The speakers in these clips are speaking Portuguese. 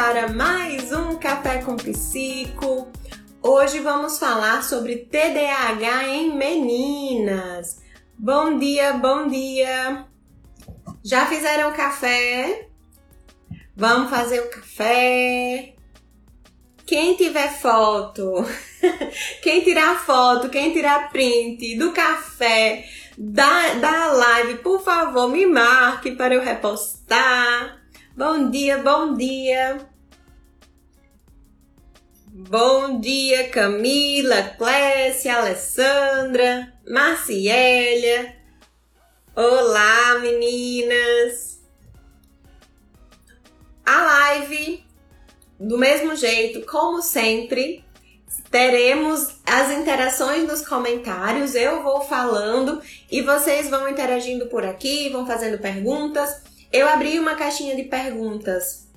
para mais um Café com Psico. Hoje vamos falar sobre TDAH em meninas. Bom dia, bom dia! Já fizeram café? Vamos fazer o café. Quem tiver foto, quem tirar foto, quem tirar print do café, da, da live, por favor, me marque para eu repostar. Bom dia, bom dia. Bom dia, Camila, Clécia, Alessandra, Marciélia. Olá, meninas. A live, do mesmo jeito, como sempre, teremos as interações nos comentários. Eu vou falando e vocês vão interagindo por aqui, vão fazendo perguntas. Eu abri uma caixinha de perguntas,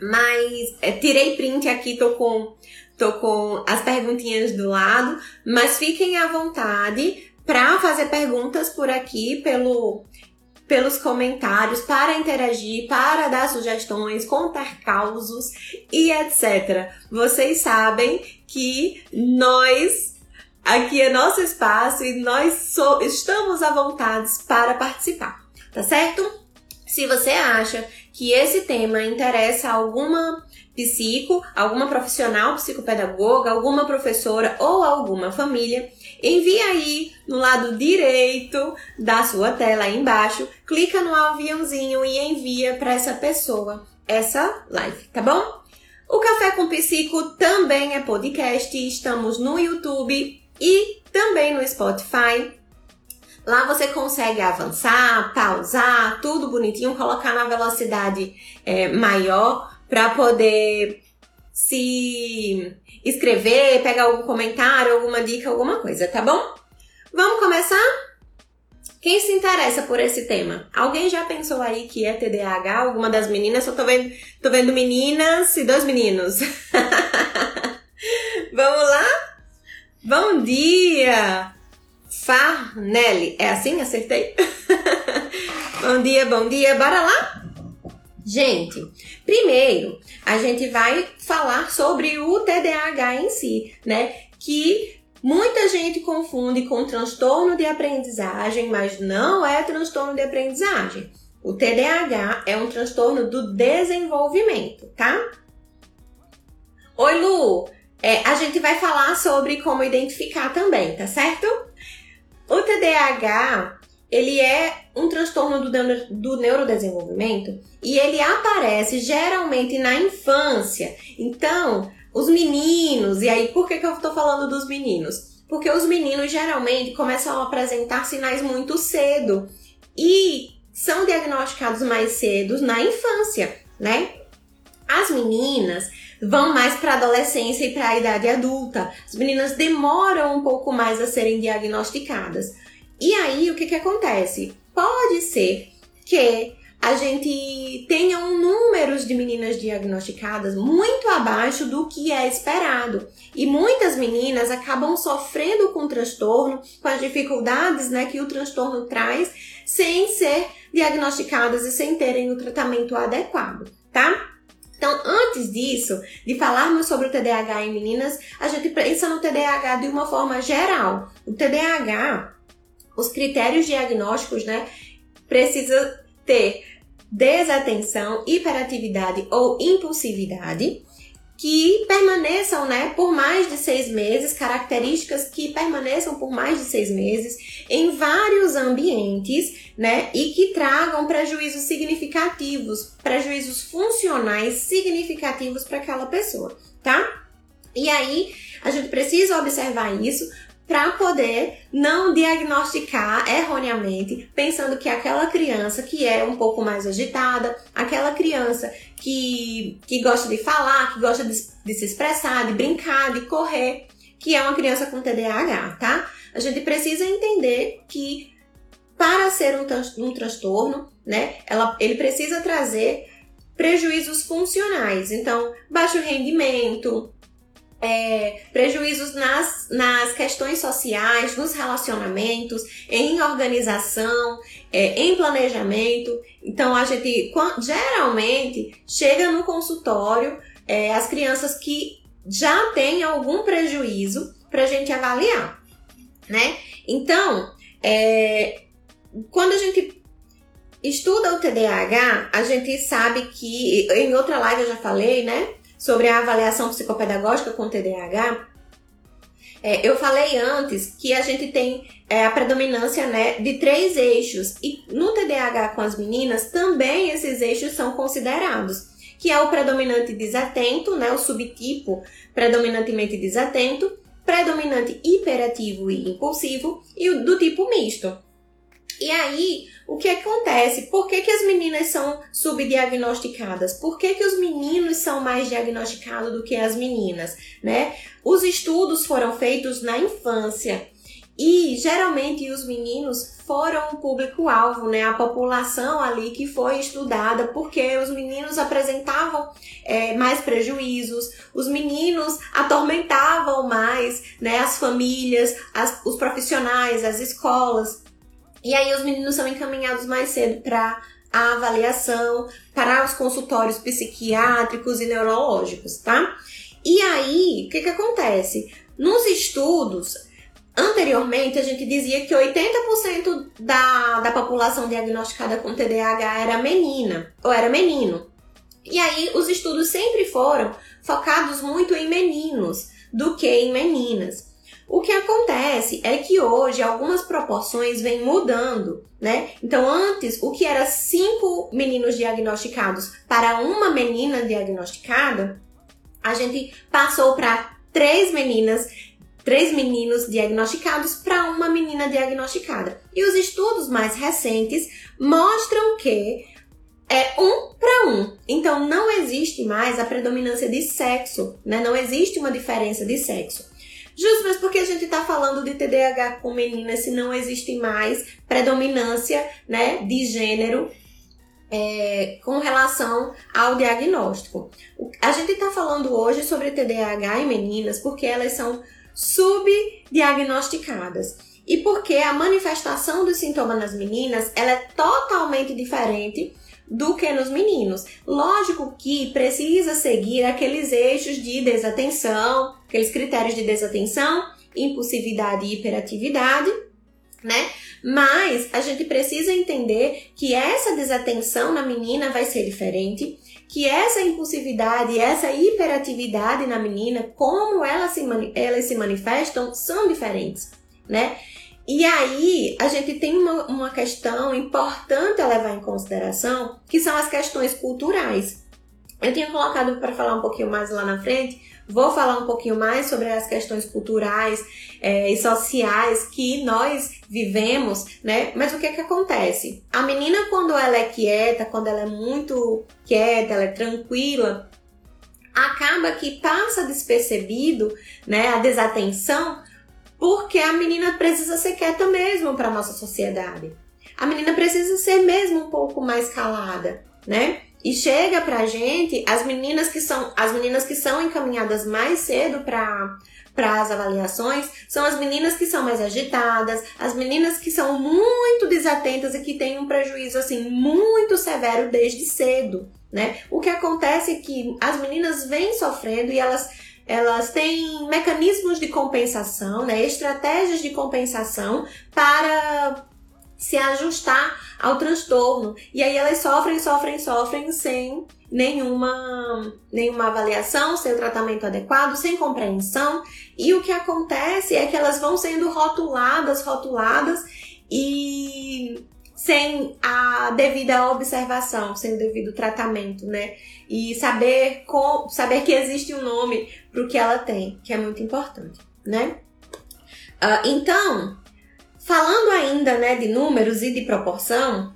mas é, tirei print aqui, tô com, tô com as perguntinhas do lado, mas fiquem à vontade para fazer perguntas por aqui pelo pelos comentários, para interagir, para dar sugestões, contar causos e etc. Vocês sabem que nós aqui é nosso espaço e nós so, estamos à vontade para participar, tá certo? Se você acha que esse tema interessa alguma psico, alguma profissional psicopedagoga, alguma professora ou alguma família, envie aí no lado direito da sua tela aí embaixo, clica no aviãozinho e envia para essa pessoa essa live, tá bom? O Café com Psico também é podcast, estamos no YouTube e também no Spotify. Lá você consegue avançar, pausar, tudo bonitinho, colocar na velocidade é, maior para poder se inscrever, pegar algum comentário, alguma dica, alguma coisa, tá bom? Vamos começar? Quem se interessa por esse tema? Alguém já pensou aí que é TDAH? Alguma das meninas? Só tô vendo, tô vendo meninas e dois meninos. Vamos lá? Bom dia! Farnelli. É assim? Acertei? bom dia, bom dia. Bora lá? Gente, primeiro a gente vai falar sobre o TDAH em si, né? Que muita gente confunde com transtorno de aprendizagem, mas não é transtorno de aprendizagem. O TDAH é um transtorno do desenvolvimento, tá? Oi, Lu! É, a gente vai falar sobre como identificar também, tá certo? O TDAH, ele é um transtorno do, do neurodesenvolvimento e ele aparece geralmente na infância. Então, os meninos, e aí por que, que eu tô falando dos meninos? Porque os meninos geralmente começam a apresentar sinais muito cedo e são diagnosticados mais cedo na infância, né? As meninas vão mais para a adolescência e para a idade adulta. As meninas demoram um pouco mais a serem diagnosticadas. E aí, o que, que acontece? Pode ser que a gente tenha um número de meninas diagnosticadas muito abaixo do que é esperado. E muitas meninas acabam sofrendo com o transtorno, com as dificuldades né, que o transtorno traz, sem ser diagnosticadas e sem terem o tratamento adequado, tá? Então, antes disso, de falarmos sobre o TDAH em meninas, a gente pensa no TDAH de uma forma geral. O TDAH, os critérios diagnósticos, né, precisa ter desatenção, hiperatividade ou impulsividade que permaneçam, né, por mais de seis meses, características que permaneçam por mais de seis meses em vários ambientes, né, e que tragam prejuízos significativos, prejuízos funcionais significativos para aquela pessoa, tá? E aí a gente precisa observar isso para poder não diagnosticar erroneamente, pensando que aquela criança que é um pouco mais agitada, aquela criança que, que gosta de falar, que gosta de, de se expressar, de brincar, de correr, que é uma criança com TDAH, tá? A gente precisa entender que para ser um, um transtorno, né, ela, ele precisa trazer prejuízos funcionais. Então, baixo rendimento, é, prejuízos nas, nas questões sociais, nos relacionamentos, em organização, é, em planejamento. Então, a gente geralmente chega no consultório é, as crianças que já têm algum prejuízo para a gente avaliar, né? Então, é, quando a gente estuda o TDAH, a gente sabe que, em outra live eu já falei, né? sobre a avaliação psicopedagógica com TDAH, é, eu falei antes que a gente tem é, a predominância né, de três eixos e no TDAH com as meninas também esses eixos são considerados, que é o predominante desatento, né, o subtipo predominantemente desatento, predominante hiperativo e impulsivo e o do tipo misto. E aí, o que acontece? Por que, que as meninas são subdiagnosticadas? Por que, que os meninos são mais diagnosticados do que as meninas? Né? Os estudos foram feitos na infância e geralmente os meninos foram o público-alvo, né? A população ali que foi estudada, porque os meninos apresentavam é, mais prejuízos, os meninos atormentavam mais, né? As famílias, as, os profissionais, as escolas. E aí os meninos são encaminhados mais cedo para a avaliação, para os consultórios psiquiátricos e neurológicos, tá? E aí, o que, que acontece? Nos estudos, anteriormente a gente dizia que 80% da, da população diagnosticada com TDAH era menina, ou era menino. E aí, os estudos sempre foram focados muito em meninos do que em meninas. O que acontece é que hoje algumas proporções vêm mudando, né? Então, antes, o que era cinco meninos diagnosticados para uma menina diagnosticada, a gente passou para três meninas, três meninos diagnosticados para uma menina diagnosticada. E os estudos mais recentes mostram que é um para um. Então, não existe mais a predominância de sexo, né? Não existe uma diferença de sexo. Justo, mas por que a gente está falando de TDAH com meninas se não existe mais predominância né, de gênero é, com relação ao diagnóstico? A gente está falando hoje sobre TDAH em meninas porque elas são subdiagnosticadas e porque a manifestação dos sintomas nas meninas ela é totalmente diferente do que nos meninos. Lógico que precisa seguir aqueles eixos de desatenção, aqueles critérios de desatenção, impulsividade e hiperatividade, né? Mas a gente precisa entender que essa desatenção na menina vai ser diferente, que essa impulsividade, essa hiperatividade na menina, como elas se, elas se manifestam, são diferentes, né? E aí, a gente tem uma, uma questão importante a levar em consideração, que são as questões culturais. Eu tinha colocado para falar um pouquinho mais lá na frente, vou falar um pouquinho mais sobre as questões culturais é, e sociais que nós vivemos, né? Mas o que é que acontece? A menina, quando ela é quieta, quando ela é muito quieta, ela é tranquila, acaba que passa despercebido, né, a desatenção porque a menina precisa ser quieta mesmo para nossa sociedade. A menina precisa ser mesmo um pouco mais calada, né? E chega pra gente as meninas que são as meninas que são encaminhadas mais cedo para para as avaliações são as meninas que são mais agitadas, as meninas que são muito desatentas e que têm um prejuízo assim muito severo desde cedo, né? O que acontece é que as meninas vêm sofrendo e elas elas têm mecanismos de compensação, né, estratégias de compensação para se ajustar ao transtorno. E aí elas sofrem, sofrem, sofrem sem nenhuma, nenhuma avaliação, sem tratamento adequado, sem compreensão. E o que acontece é que elas vão sendo rotuladas, rotuladas e sem a devida observação, sem o devido tratamento, né? E saber, com, saber que existe um nome para o que ela tem, que é muito importante, né? Uh, então, falando ainda né, de números e de proporção,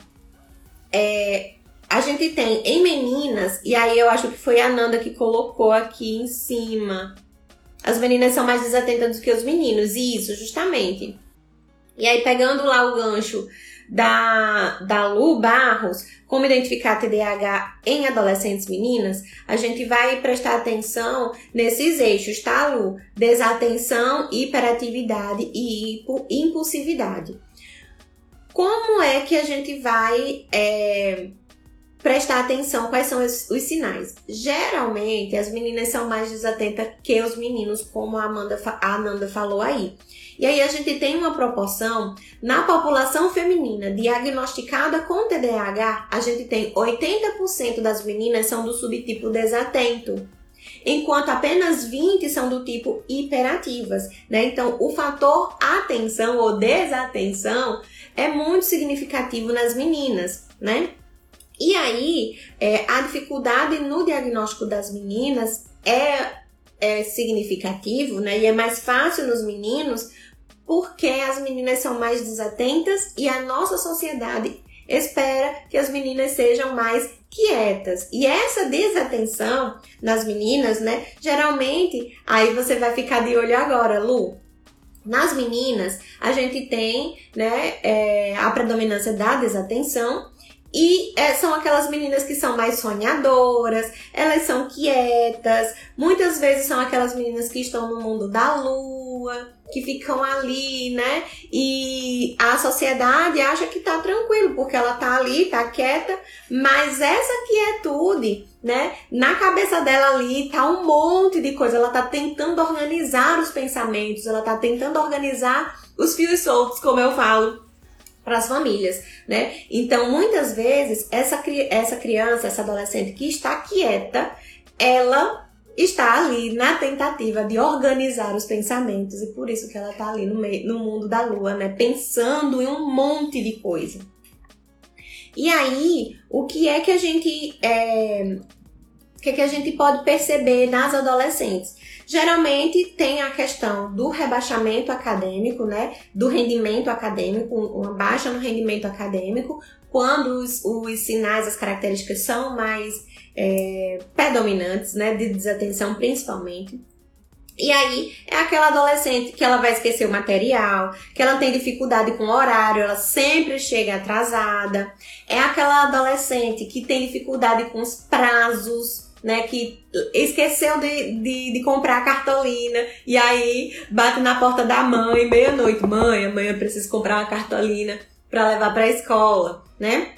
é, a gente tem em meninas, e aí eu acho que foi a Nanda que colocou aqui em cima. As meninas são mais desatentas do que os meninos, isso, justamente. E aí, pegando lá o gancho da, da Lu Barros, como identificar TDAH em adolescentes meninas, a gente vai prestar atenção nesses eixos, tá, Lu? Desatenção, hiperatividade e impulsividade. Como é que a gente vai é, prestar atenção quais são os, os, sinais? Geralmente, as meninas são mais desatentas que os meninos, como a, Amanda, a Ananda falou aí. E aí a gente tem uma proporção na população feminina diagnosticada com TDAH, a gente tem 80% das meninas são do subtipo desatento enquanto apenas 20 são do tipo hiperativas, né? Então, o fator atenção ou desatenção é muito significativo nas meninas, né? E aí, é, a dificuldade no diagnóstico das meninas é, é significativo, né? E é mais fácil nos meninos porque as meninas são mais desatentas e a nossa sociedade espera que as meninas sejam mais quietas. E essa desatenção nas meninas, né? Geralmente, aí você vai ficar de olho agora, Lu. Nas meninas, a gente tem né, é, a predominância da desatenção e é, são aquelas meninas que são mais sonhadoras, elas são quietas, muitas vezes são aquelas meninas que estão no mundo da lua, que ficam ali, né? E a sociedade acha que tá tranquilo, porque ela tá ali, tá quieta, mas essa quietude, né? Na cabeça dela ali tá um monte de coisa, ela tá tentando organizar os pensamentos, ela tá tentando organizar os fios soltos, como eu falo para as famílias, né? Então, muitas vezes, essa, essa criança, essa adolescente que está quieta, ela está ali na tentativa de organizar os pensamentos e por isso que ela está ali no, meio, no mundo da lua, né? Pensando em um monte de coisa. E aí, o que é que a gente é, o que, é que a gente pode perceber nas adolescentes? Geralmente tem a questão do rebaixamento acadêmico, né? Do rendimento acadêmico, uma baixa no rendimento acadêmico, quando os, os sinais, as características são mais é, predominantes, né? De desatenção principalmente. E aí é aquela adolescente que ela vai esquecer o material, que ela tem dificuldade com o horário, ela sempre chega atrasada. É aquela adolescente que tem dificuldade com os prazos, né, que esqueceu de, de, de, comprar a cartolina e aí bate na porta da mãe meia-noite, mãe, amanhã eu preciso comprar uma cartolina para levar para a escola, né?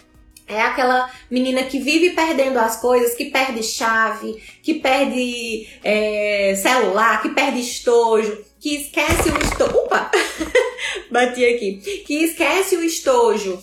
É aquela menina que vive perdendo as coisas, que perde chave, que perde é, celular, que perde estojo, que esquece o estojo. Opa! Bati aqui. Que esquece o estojo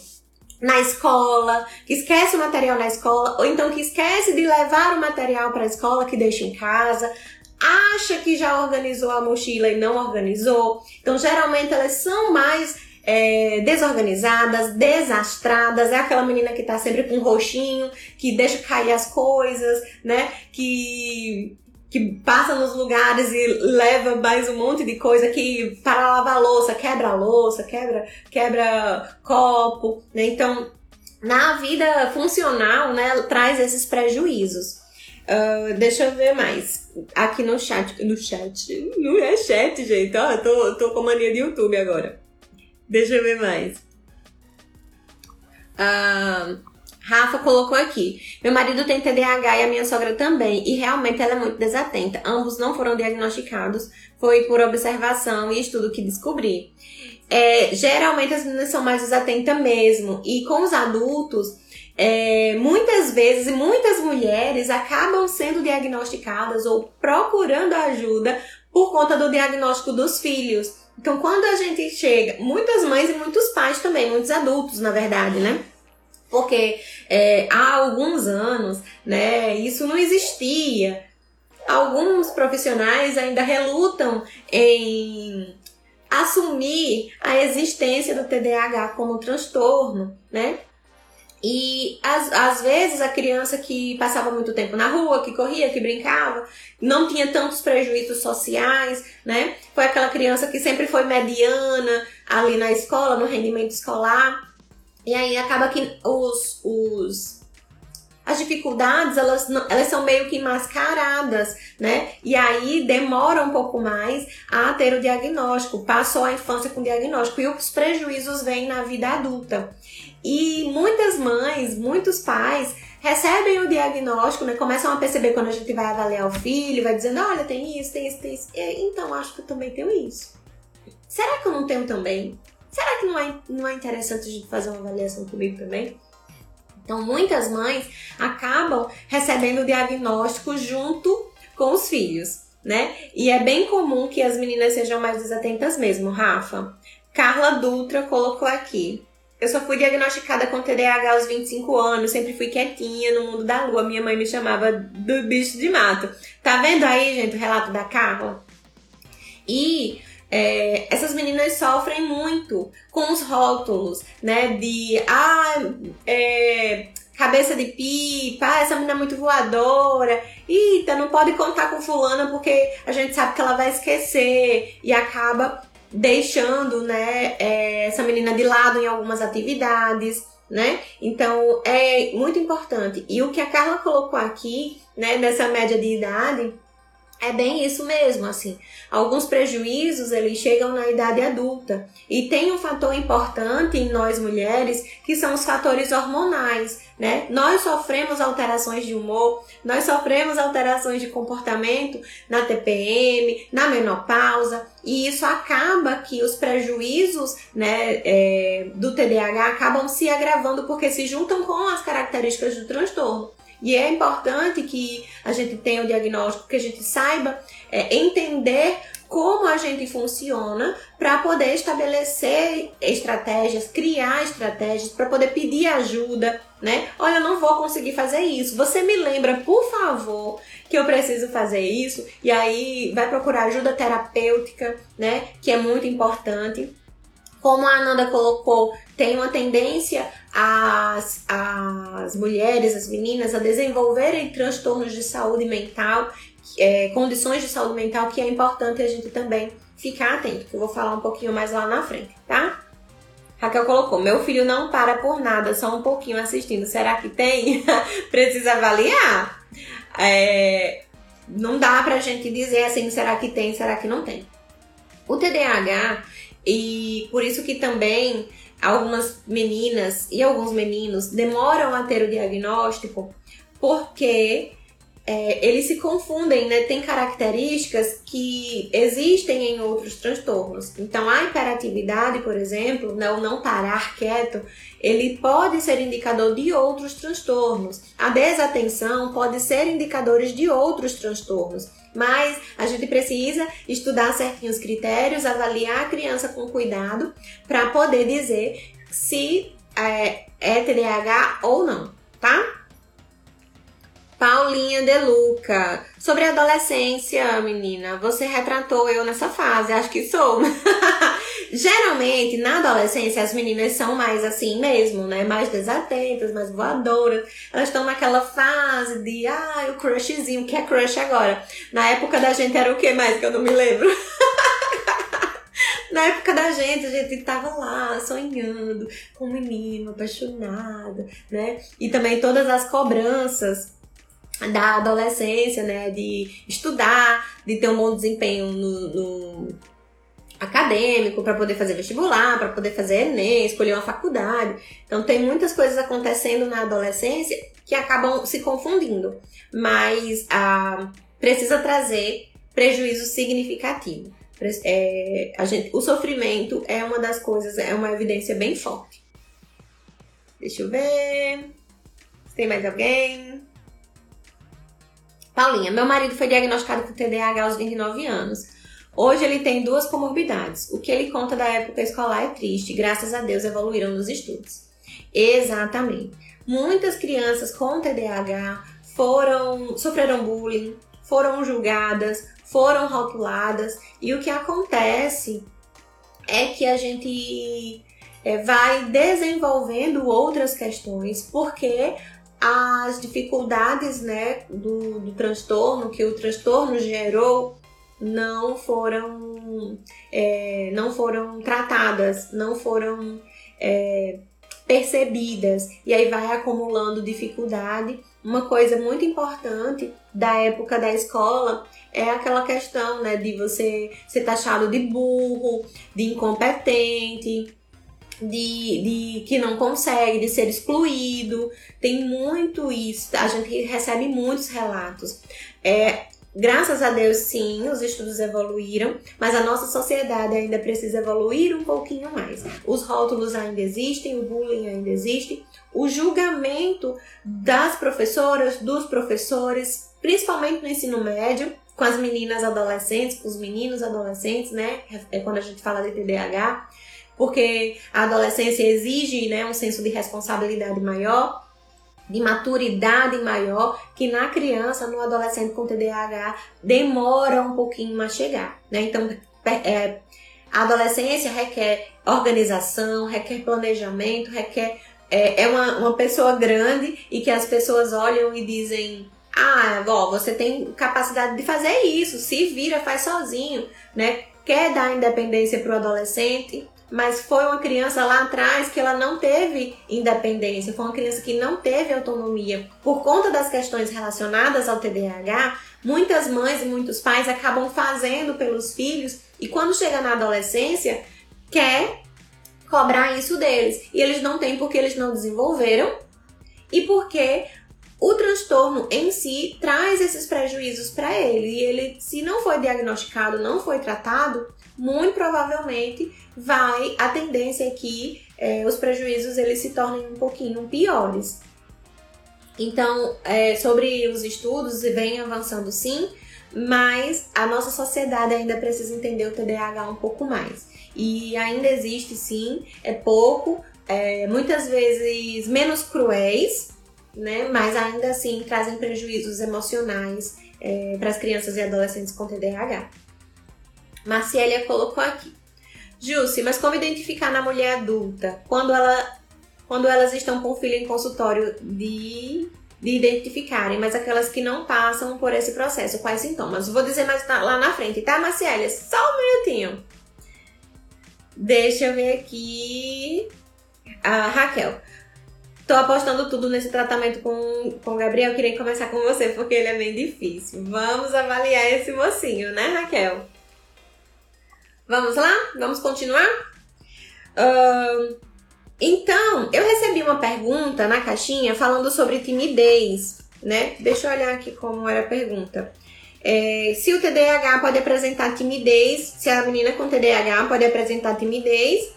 na escola, que esquece o material na escola, ou então que esquece de levar o material para a escola que deixa em casa, acha que já organizou a mochila e não organizou. Então, geralmente elas são mais é, desorganizadas, desastradas, é aquela menina que tá sempre com um roxinho, que deixa cair as coisas, né? Que que passa nos lugares e leva mais um monte de coisa que para lavar louça, quebra louça, quebra, quebra copo, né? Então, na vida funcional, né, traz esses prejuízos. Uh, deixa eu ver mais. Aqui no chat. No chat. Não é chat, gente. Ó, tô, tô com mania de YouTube agora. Deixa eu ver mais. Uh, Rafa colocou aqui: meu marido tem TDAH e a minha sogra também, e realmente ela é muito desatenta. Ambos não foram diagnosticados, foi por observação e estudo que descobri. É, geralmente as meninas são mais desatentas mesmo, e com os adultos, é, muitas vezes muitas mulheres acabam sendo diagnosticadas ou procurando ajuda por conta do diagnóstico dos filhos. Então, quando a gente chega, muitas mães e muitos pais também, muitos adultos, na verdade, né? Porque é, há alguns anos, né, isso não existia. Alguns profissionais ainda relutam em assumir a existência do TDAH como transtorno, né? E às, às vezes a criança que passava muito tempo na rua, que corria, que brincava, não tinha tantos prejuízos sociais, né? Foi aquela criança que sempre foi mediana ali na escola, no rendimento escolar. E aí acaba que os, os as dificuldades elas, elas são meio que mascaradas, né? E aí demora um pouco mais a ter o diagnóstico. Passou a infância com diagnóstico e os prejuízos vêm na vida adulta. E muitas mães, muitos pais recebem o diagnóstico, né? Começam a perceber quando a gente vai avaliar o filho, vai dizendo, olha, tem isso, tem isso, tem isso. E, então, acho que eu também tenho isso. Será que eu não tenho também? Será que não é, não é interessante a gente fazer uma avaliação comigo também? Então, muitas mães acabam recebendo o diagnóstico junto com os filhos, né? E é bem comum que as meninas sejam mais desatentas mesmo, Rafa. Carla Dutra colocou aqui. Eu só fui diagnosticada com TDAH aos 25 anos, sempre fui quietinha no mundo da lua. Minha mãe me chamava do bicho de mato. Tá vendo aí, gente, o relato da Carla? E é, essas meninas sofrem muito com os rótulos, né? De ah, é, cabeça de pipa, ah, essa menina é muito voadora, eita, não pode contar com fulana porque a gente sabe que ela vai esquecer e acaba deixando, né, é, essa menina de lado em algumas atividades, né? Então é muito importante. E o que a Carla colocou aqui, né, nessa média de idade, é bem isso mesmo, assim. Alguns prejuízos eles chegam na idade adulta e tem um fator importante em nós mulheres que são os fatores hormonais, né? Nós sofremos alterações de humor, nós sofremos alterações de comportamento na TPM, na menopausa e isso acaba que os prejuízos, né, é, do TDAH acabam se agravando porque se juntam com as características do transtorno. E é importante que a gente tenha o diagnóstico, que a gente saiba é, entender como a gente funciona para poder estabelecer estratégias, criar estratégias, para poder pedir ajuda, né? Olha, eu não vou conseguir fazer isso. Você me lembra, por favor, que eu preciso fazer isso? E aí vai procurar ajuda terapêutica, né? Que é muito importante. Como a Ananda colocou, tem uma tendência as, as mulheres, as meninas, a desenvolverem transtornos de saúde mental, é, condições de saúde mental que é importante a gente também ficar atento, que eu vou falar um pouquinho mais lá na frente, tá? Raquel colocou: Meu filho não para por nada, só um pouquinho assistindo. Será que tem? Precisa avaliar. É, não dá pra gente dizer assim: será que tem, será que não tem. O TDAH e por isso que também algumas meninas e alguns meninos demoram a ter o diagnóstico porque é, eles se confundem, né? Tem características que existem em outros transtornos. Então, a hiperatividade, por exemplo, né, o não parar quieto, ele pode ser indicador de outros transtornos. A desatenção pode ser indicadores de outros transtornos. Mas a gente precisa estudar certinhos critérios, avaliar a criança com cuidado para poder dizer se é, é TDAH ou não, tá? Paulinha De Luca. Sobre a adolescência, menina, você retratou eu nessa fase, acho que sou. Geralmente, na adolescência, as meninas são mais assim mesmo, né? Mais desatentas, mais voadoras. Elas estão naquela fase de, ah, o crushzinho, que é crush agora. Na época da gente era o que mais que eu não me lembro? Na época da gente, a gente tava lá sonhando com um menino apaixonado, né? E também todas as cobranças da adolescência, né? De estudar, de ter um bom desempenho no, no acadêmico para poder fazer vestibular, para poder fazer Enem, escolher uma faculdade. Então tem muitas coisas acontecendo na adolescência que acabam se confundindo, mas ah, precisa trazer prejuízo significativo. É, a gente, o sofrimento é uma das coisas, é uma evidência bem forte. Deixa eu ver. Tem mais alguém? Paulinha, meu marido foi diagnosticado com TDAH aos 29 anos. Hoje ele tem duas comorbidades. O que ele conta da época escolar é triste. Graças a Deus evoluíram nos estudos. Exatamente. Muitas crianças com TDAH foram sofreram bullying, foram julgadas, foram rotuladas e o que acontece é que a gente é, vai desenvolvendo outras questões porque as dificuldades né, do, do transtorno que o transtorno gerou não foram é, não foram tratadas, não foram é, percebidas e aí vai acumulando dificuldade uma coisa muito importante da época da escola é aquela questão, né, de você ser taxado de burro, de incompetente, de, de que não consegue, de ser excluído. Tem muito isso. A gente recebe muitos relatos. É, Graças a Deus, sim, os estudos evoluíram, mas a nossa sociedade ainda precisa evoluir um pouquinho mais. Os rótulos ainda existem, o bullying ainda existe, o julgamento das professoras, dos professores, principalmente no ensino médio, com as meninas adolescentes, com os meninos adolescentes, né? É quando a gente fala de TDAH, porque a adolescência exige né, um senso de responsabilidade maior de maturidade maior que na criança, no adolescente com TDAH, demora um pouquinho a chegar. Né? Então, é, a adolescência requer organização, requer planejamento, requer. É, é uma, uma pessoa grande e que as pessoas olham e dizem. Ah, ó, você tem capacidade de fazer isso, se vira, faz sozinho, né? Quer dar independência para o adolescente, mas foi uma criança lá atrás que ela não teve independência, foi uma criança que não teve autonomia. Por conta das questões relacionadas ao TDAH, muitas mães e muitos pais acabam fazendo pelos filhos e quando chega na adolescência, quer cobrar isso deles. E eles não têm porque eles não desenvolveram e porque o transtorno em si traz esses prejuízos para ele. E ele, se não foi diagnosticado, não foi tratado, muito provavelmente vai a tendência é que é, os prejuízos eles se tornem um pouquinho piores. Então, é, sobre os estudos, vem avançando sim, mas a nossa sociedade ainda precisa entender o TDAH um pouco mais. E ainda existe sim, é pouco, é, muitas vezes menos cruéis, né? Mas ainda assim trazem prejuízos emocionais é, para as crianças e adolescentes com TDAH. Marcélia colocou aqui. Jussi, mas como identificar na mulher adulta quando, ela, quando elas estão com o filho em consultório de, de identificarem, mas aquelas que não passam por esse processo, quais sintomas? Vou dizer mais lá na frente, tá, Marcélia? Só um minutinho. Deixa eu ver aqui. A Raquel. Tô apostando tudo nesse tratamento com, com o Gabriel. Queria começar com você porque ele é bem difícil. Vamos avaliar esse mocinho, né, Raquel? Vamos lá? Vamos continuar? Uh, então, eu recebi uma pergunta na caixinha falando sobre timidez, né? Deixa eu olhar aqui como era a pergunta. É, se o TDAH pode apresentar timidez, se a menina com TDAH pode apresentar timidez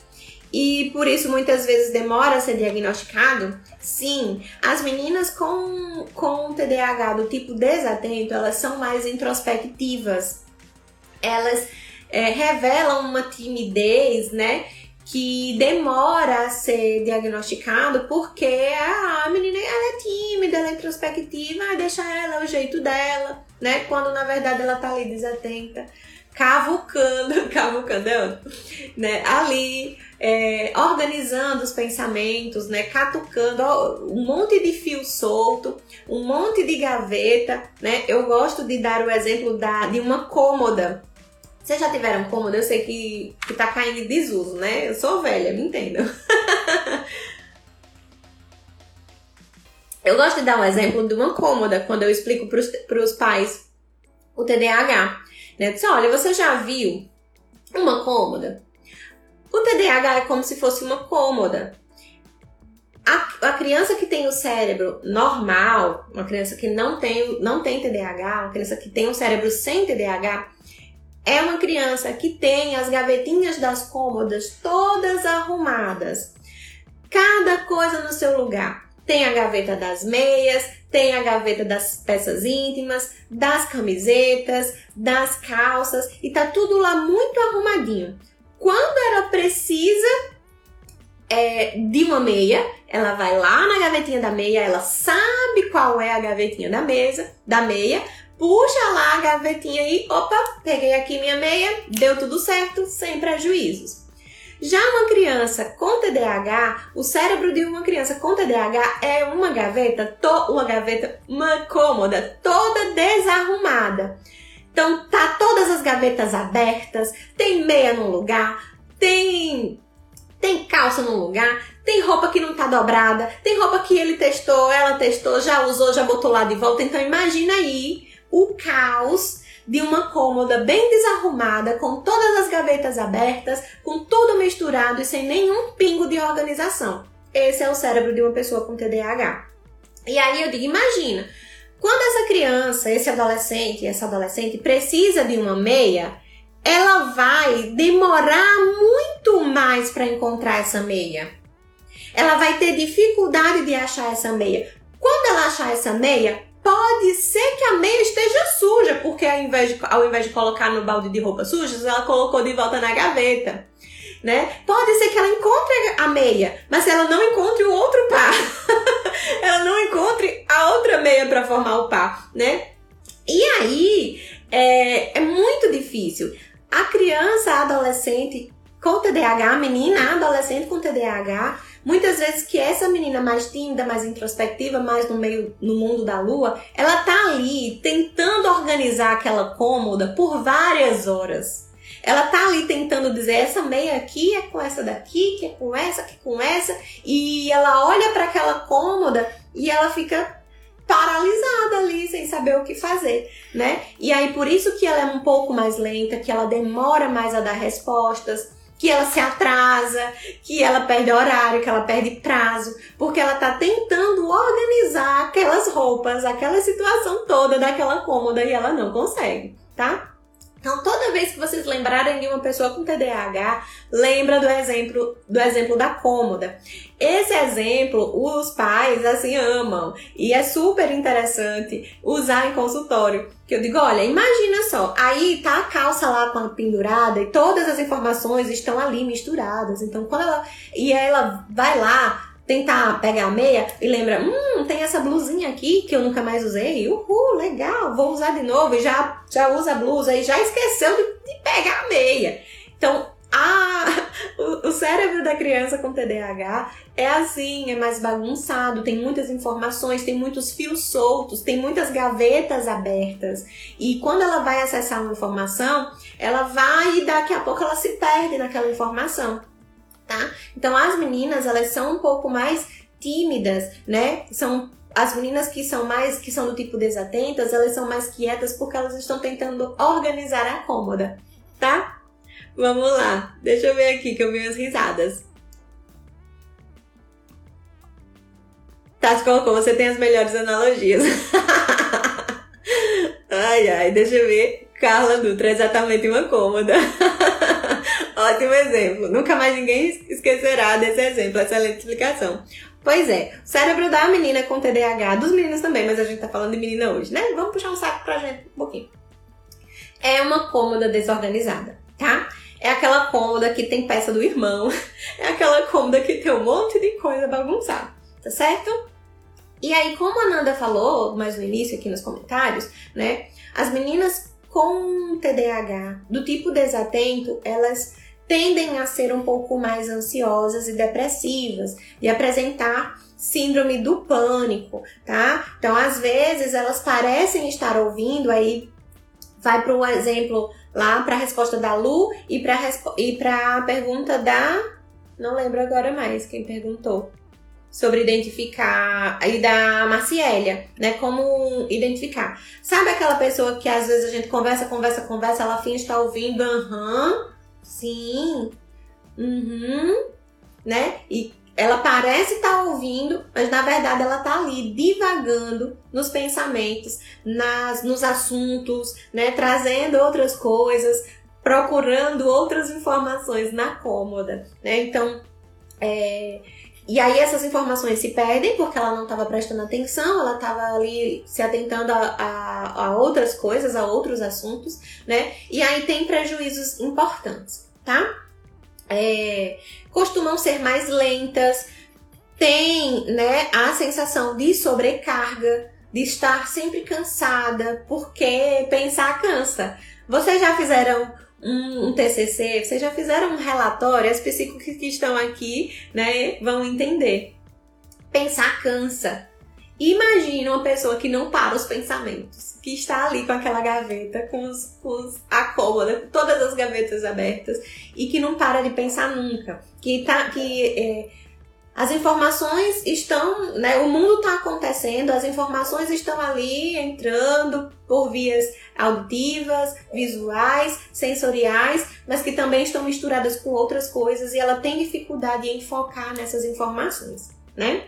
e por isso muitas vezes demora a ser diagnosticado? Sim, as meninas com, com TDAH do tipo desatento, elas são mais introspectivas. Elas é, revelam uma timidez, né? Que demora a ser diagnosticado porque a, a menina ela é tímida, ela é introspectiva, ah, deixa ela, é o jeito dela, né? Quando na verdade ela tá ali desatenta, cavucando, cavucando, é né? Ali, é, organizando os pensamentos, né? Catucando ó, um monte de fio solto, um monte de gaveta, né? Eu gosto de dar o exemplo da, de uma cômoda vocês já tiveram cômoda? Eu sei que, que tá caindo em desuso, né? Eu sou velha, me entendam. eu gosto de dar um exemplo de uma cômoda quando eu explico para os pais o TDAH. Né? Olha, você já viu uma cômoda? O TDAH é como se fosse uma cômoda. A, a, criança que tem o cérebro normal, uma criança que não tem, não tem TDAH, uma criança que tem um cérebro sem TDAH, é uma criança que tem as gavetinhas das cômodas todas arrumadas, cada coisa no seu lugar. Tem a gaveta das meias, tem a gaveta das peças íntimas, das camisetas, das calças e tá tudo lá muito arrumadinho. Quando ela precisa é, de uma meia, ela vai lá na gavetinha da meia, ela sabe qual é a gavetinha da mesa, da meia, puxa lá a gavetinha e opa, peguei aqui minha meia, deu tudo certo, sem prejuízos. Já uma criança com TDAH, o cérebro de uma criança com TDAH é uma gaveta, uma gaveta, uma cômoda toda desarrumada. Então tá todas as gavetas abertas, tem meia no lugar, tem tem calça no lugar, tem roupa que não tá dobrada, tem roupa que ele testou, ela testou, já usou, já botou lá de volta. Então imagina aí o caos de uma cômoda bem desarrumada, com todas as gavetas abertas, com tudo misturado e sem nenhum pingo de organização. Esse é o cérebro de uma pessoa com TDAH. E aí eu digo, imagina, quando essa criança, esse adolescente, essa adolescente precisa de uma meia, ela vai demorar muito mais para encontrar essa meia. Ela vai ter dificuldade de achar essa meia. Quando ela achar essa meia, pode ser que a meia esteja suja, porque ao invés, de, ao invés de colocar no balde de roupa sujas, ela colocou de volta na gaveta. Né? Pode ser que ela encontre a meia, mas ela não encontre o outro par. ela não encontre a outra meia para formar o par, né? E aí é, é muito difícil. A criança, a adolescente com TDAH, a menina, a adolescente com TDAH, Muitas vezes que essa menina mais tímida, mais introspectiva, mais no meio no mundo da lua, ela tá ali tentando organizar aquela cômoda por várias horas. Ela tá ali tentando dizer essa meia aqui é com essa daqui, que é com essa, que é com essa, e ela olha para aquela cômoda e ela fica paralisada ali sem saber o que fazer, né? E aí por isso que ela é um pouco mais lenta, que ela demora mais a dar respostas, que ela se atrasa, que ela perde horário, que ela perde prazo, porque ela tá tentando organizar aquelas roupas, aquela situação toda daquela cômoda e ela não consegue, tá? Então, toda vez que vocês lembrarem de uma pessoa com TDAH, lembra do exemplo do exemplo da cômoda. Esse exemplo os pais assim amam e é super interessante usar em consultório. Que eu digo, olha, imagina só, aí tá a calça lá pendurada e todas as informações estão ali misturadas. Então, quando ela e ela vai lá tentar pegar a meia e lembra, hum, tem essa blusinha aqui que eu nunca mais usei, uhul, legal, vou usar de novo e já, já usa a blusa e já esqueceu de, de pegar a meia. Então, a, o, o cérebro da criança com TDAH é assim, é mais bagunçado, tem muitas informações, tem muitos fios soltos, tem muitas gavetas abertas. E quando ela vai acessar uma informação, ela vai e daqui a pouco ela se perde naquela informação tá? Então as meninas, elas são um pouco mais tímidas, né? São as meninas que são mais que são do tipo desatentas, elas são mais quietas porque elas estão tentando organizar a cômoda, tá? Vamos lá. Deixa eu ver aqui que eu vi as risadas. Tati colocou, você tem as melhores analogias. ai, ai, deixa eu ver. Carla Dutra, exatamente uma cômoda. Ótimo exemplo. Nunca mais ninguém esquecerá desse exemplo. Excelente explicação. Pois é, o cérebro da menina com TDAH, dos meninos também, mas a gente tá falando de menina hoje, né? Vamos puxar um saco pra gente um pouquinho. É uma cômoda desorganizada, tá? É aquela cômoda que tem peça do irmão. É aquela cômoda que tem um monte de coisa bagunçada, tá certo? E aí, como a Nanda falou mais no início aqui nos comentários, né? As meninas com TDAH do tipo desatento, elas tendem a ser um pouco mais ansiosas e depressivas e apresentar síndrome do pânico, tá? Então, às vezes elas parecem estar ouvindo aí vai para o exemplo lá para a resposta da Lu e para a pergunta da não lembro agora mais quem perguntou sobre identificar e da Marciélia, né? Como identificar. Sabe aquela pessoa que às vezes a gente conversa, conversa, conversa, ela finge estar ouvindo, aham, Sim. Uhum. Né? E ela parece estar tá ouvindo, mas na verdade ela está ali divagando nos pensamentos, nas, nos assuntos, né? Trazendo outras coisas, procurando outras informações na cômoda, né? Então, é, e aí essas informações se perdem porque ela não estava prestando atenção, ela estava ali se atentando a, a, a, outras coisas, a outros assuntos, né? E aí tem prejuízos importantes, tá? É, costumam ser mais lentas, tem né, a sensação de sobrecarga, de estar sempre cansada, porque pensar cansa. Vocês já fizeram um, um, TCC, vocês já fizeram um relatório, as psicólogos que estão aqui, né, vão entender. Pensar cansa. Imagina uma pessoa que não para os pensamentos, que está ali com aquela gaveta, com, os, com os, a cômoda, todas as gavetas abertas e que não para de pensar nunca, que tá, que é, as informações estão, né, o mundo está acontecendo, as informações estão ali entrando por vias auditivas, visuais, sensoriais, mas que também estão misturadas com outras coisas e ela tem dificuldade em focar nessas informações, né?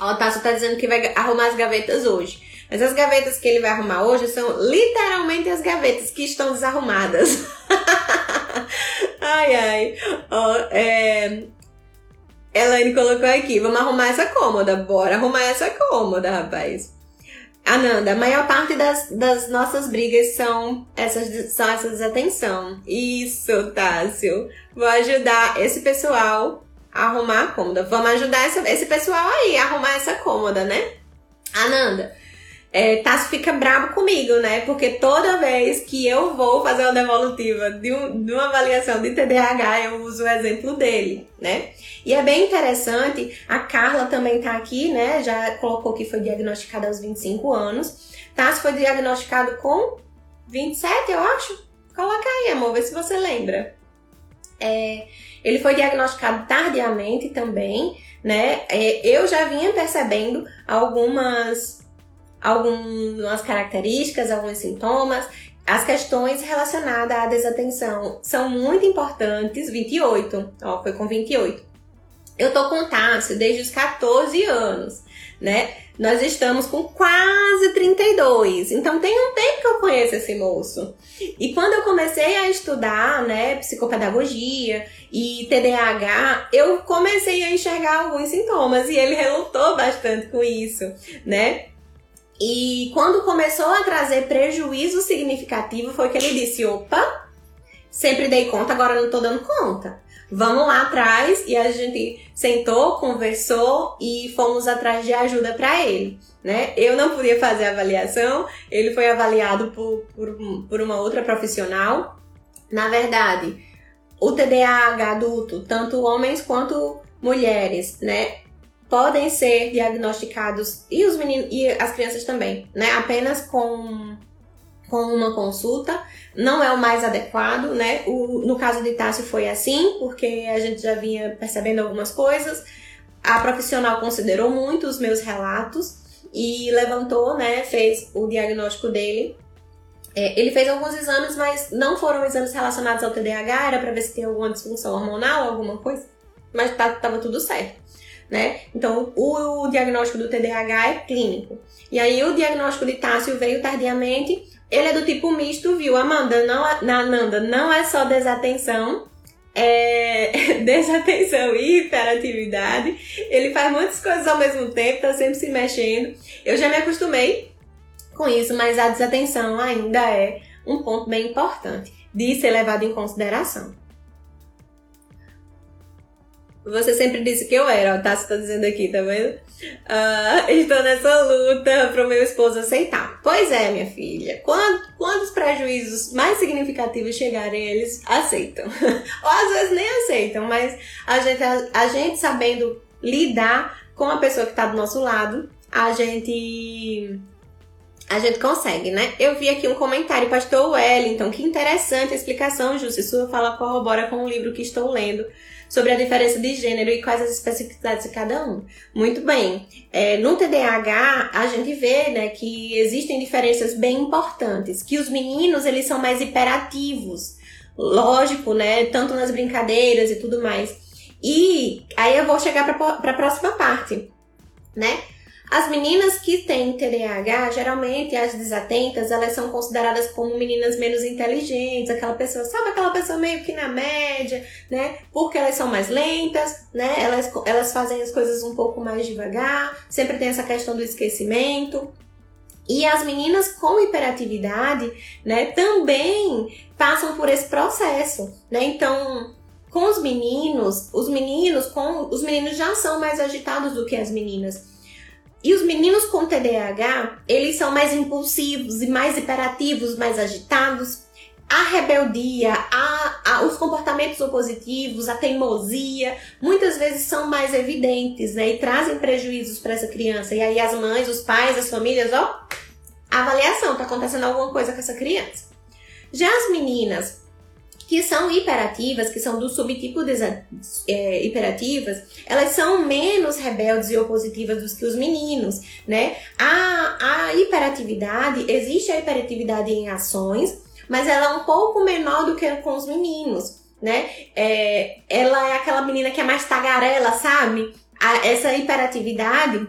Ó, Tasso tá dizendo que vai arrumar as gavetas hoje. Mas as gavetas que ele vai arrumar hoje são literalmente as gavetas que estão desarrumadas. ai, ai. Ó, é... Elaine colocou aqui, vamos arrumar essa cômoda. Bora arrumar essa cômoda, rapaz. Ananda, a maior parte das, das nossas brigas são essas, são essa desatenção. Isso, Tássio. Vou ajudar esse pessoal arrumar a cômoda. Vamos ajudar essa, esse pessoal aí a arrumar essa cômoda, né? Ananda, é, fica bravo comigo, né? Porque toda vez que eu vou fazer uma devolutiva de, um, de, uma avaliação de TDAH, eu uso o exemplo dele, né? E é bem interessante, a Carla também tá aqui, né? Já colocou que foi diagnosticada aos 25 anos. Tassi foi diagnosticado com 27, eu acho. Coloca aí, amor, vê se você lembra. É, ele foi diagnosticado tardiamente também, né? É, eu já vinha percebendo algumas, algumas características, alguns sintomas. As questões relacionadas à desatenção são muito importantes. 28, ó, foi com 28. Eu tô com Tássio desde os 14 anos, né? Nós estamos com quase 32. Então tem um tempo que eu conheço esse moço. E quando eu comecei a estudar, né, psicopedagogia e TDAH, eu comecei a enxergar alguns sintomas e ele relutou bastante com isso, né? E quando começou a trazer prejuízo significativo, foi que ele disse: opa, sempre dei conta, agora não tô dando conta. Vamos lá atrás e a gente sentou, conversou e fomos atrás de ajuda para ele, né? Eu não podia fazer a avaliação, ele foi avaliado por, por, por uma outra profissional. Na verdade, o TDAH adulto, tanto homens quanto mulheres, né? Podem ser diagnosticados e os meninos e as crianças também, né? Apenas com com uma consulta, não é o mais adequado, né? O, no caso de Tássio foi assim, porque a gente já vinha percebendo algumas coisas. A profissional considerou muito os meus relatos e levantou, né? Fez o diagnóstico dele. É, ele fez alguns exames, mas não foram exames relacionados ao TDAH, era para ver se tem alguma disfunção hormonal, alguma coisa. Mas tá, tava tudo certo. Né? Então, o, o diagnóstico do TDAH é clínico. E aí, o diagnóstico de Tássio veio tardiamente, ele é do tipo misto, viu? Amanda, não, é, na Nanda, não é só desatenção, é desatenção e hiperatividade. Ele faz muitas coisas ao mesmo tempo, tá sempre se mexendo. Eu já me acostumei com isso, mas a desatenção ainda é um ponto bem importante de ser levado em consideração. Você sempre disse que eu era, o Tassi tá dizendo aqui, tá vendo? Uh, estou nessa luta para o meu esposo aceitar. Pois é, minha filha. Quando, quando os prejuízos mais significativos chegarem, eles aceitam. Ou às vezes nem aceitam, mas a gente, a, a gente sabendo lidar com a pessoa que está do nosso lado, a gente a gente consegue, né? Eu vi aqui um comentário, pastor Wellington, que interessante a explicação, se sua fala corrobora com o livro que estou lendo sobre a diferença de gênero e quais as especificidades de cada um. Muito bem. É, no TDAH, a gente vê né, que existem diferenças bem importantes, que os meninos eles são mais hiperativos, lógico, né? Tanto nas brincadeiras e tudo mais. E aí eu vou chegar para a próxima parte, né? As meninas que têm TDAH, geralmente as desatentas, elas são consideradas como meninas menos inteligentes, aquela pessoa, sabe aquela pessoa meio que na média, né? Porque elas são mais lentas, né? Elas, elas fazem as coisas um pouco mais devagar, sempre tem essa questão do esquecimento. E as meninas com hiperatividade, né, também passam por esse processo, né? Então, com os meninos, os meninos com os meninos já são mais agitados do que as meninas. E os meninos com TDAH, eles são mais impulsivos e mais hiperativos, mais agitados. a rebeldia, a, a, os comportamentos opositivos, a teimosia, muitas vezes são mais evidentes, né? E trazem prejuízos para essa criança. E aí as mães, os pais, as famílias, ó, avaliação, tá acontecendo alguma coisa com essa criança. Já as meninas que são hiperativas, que são do subtipo de, é, hiperativas, elas são menos rebeldes e opositivas do que os meninos, né? A, a hiperatividade, existe a hiperatividade em ações, mas ela é um pouco menor do que com os meninos, né? É, ela é aquela menina que é mais tagarela, sabe? A, essa hiperatividade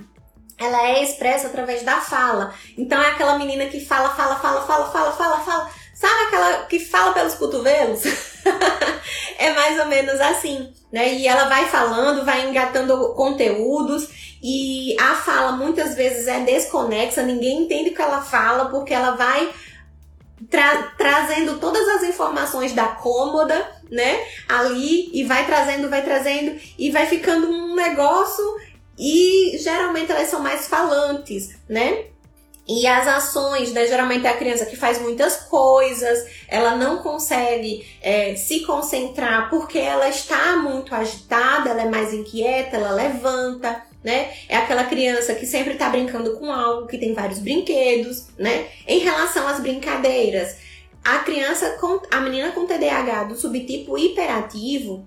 ela é expressa através da fala. Então é aquela menina que fala, fala, fala, fala, fala, fala, fala. Sabe aquela que fala pelos cotovelos? é mais ou menos assim, né? E ela vai falando, vai engatando conteúdos e a fala muitas vezes é desconexa, ninguém entende o que ela fala porque ela vai tra trazendo todas as informações da cômoda, né? Ali e vai trazendo, vai trazendo e vai ficando um negócio e geralmente elas são mais falantes, né? E as ações, né? Geralmente é a criança que faz muitas coisas, ela não consegue é, se concentrar porque ela está muito agitada, ela é mais inquieta, ela levanta né? É aquela criança que sempre está brincando com algo, que tem vários brinquedos, né? Em relação às brincadeiras, a criança com a menina com TDAH do subtipo hiperativo,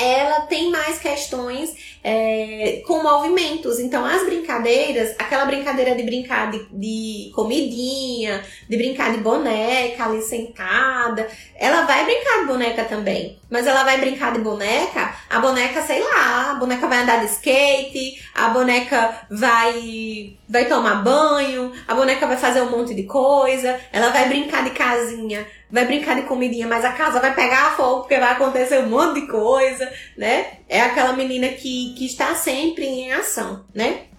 ela tem mais questões é, com movimentos. Então, as brincadeiras, aquela brincadeira de brincar de, de, comidinha, de brincar de boneca ali sentada, ela vai brincar de boneca também. Mas ela vai brincar de boneca, a boneca, sei lá, a boneca vai andar de skate, a boneca vai, vai tomar banho, a boneca vai fazer um monte de coisa, ela vai brincar de casinha vai brincar de comidinha, mas a casa vai pegar fogo porque vai acontecer um monte de coisa, né? É aquela menina que, que está sempre em ação, né?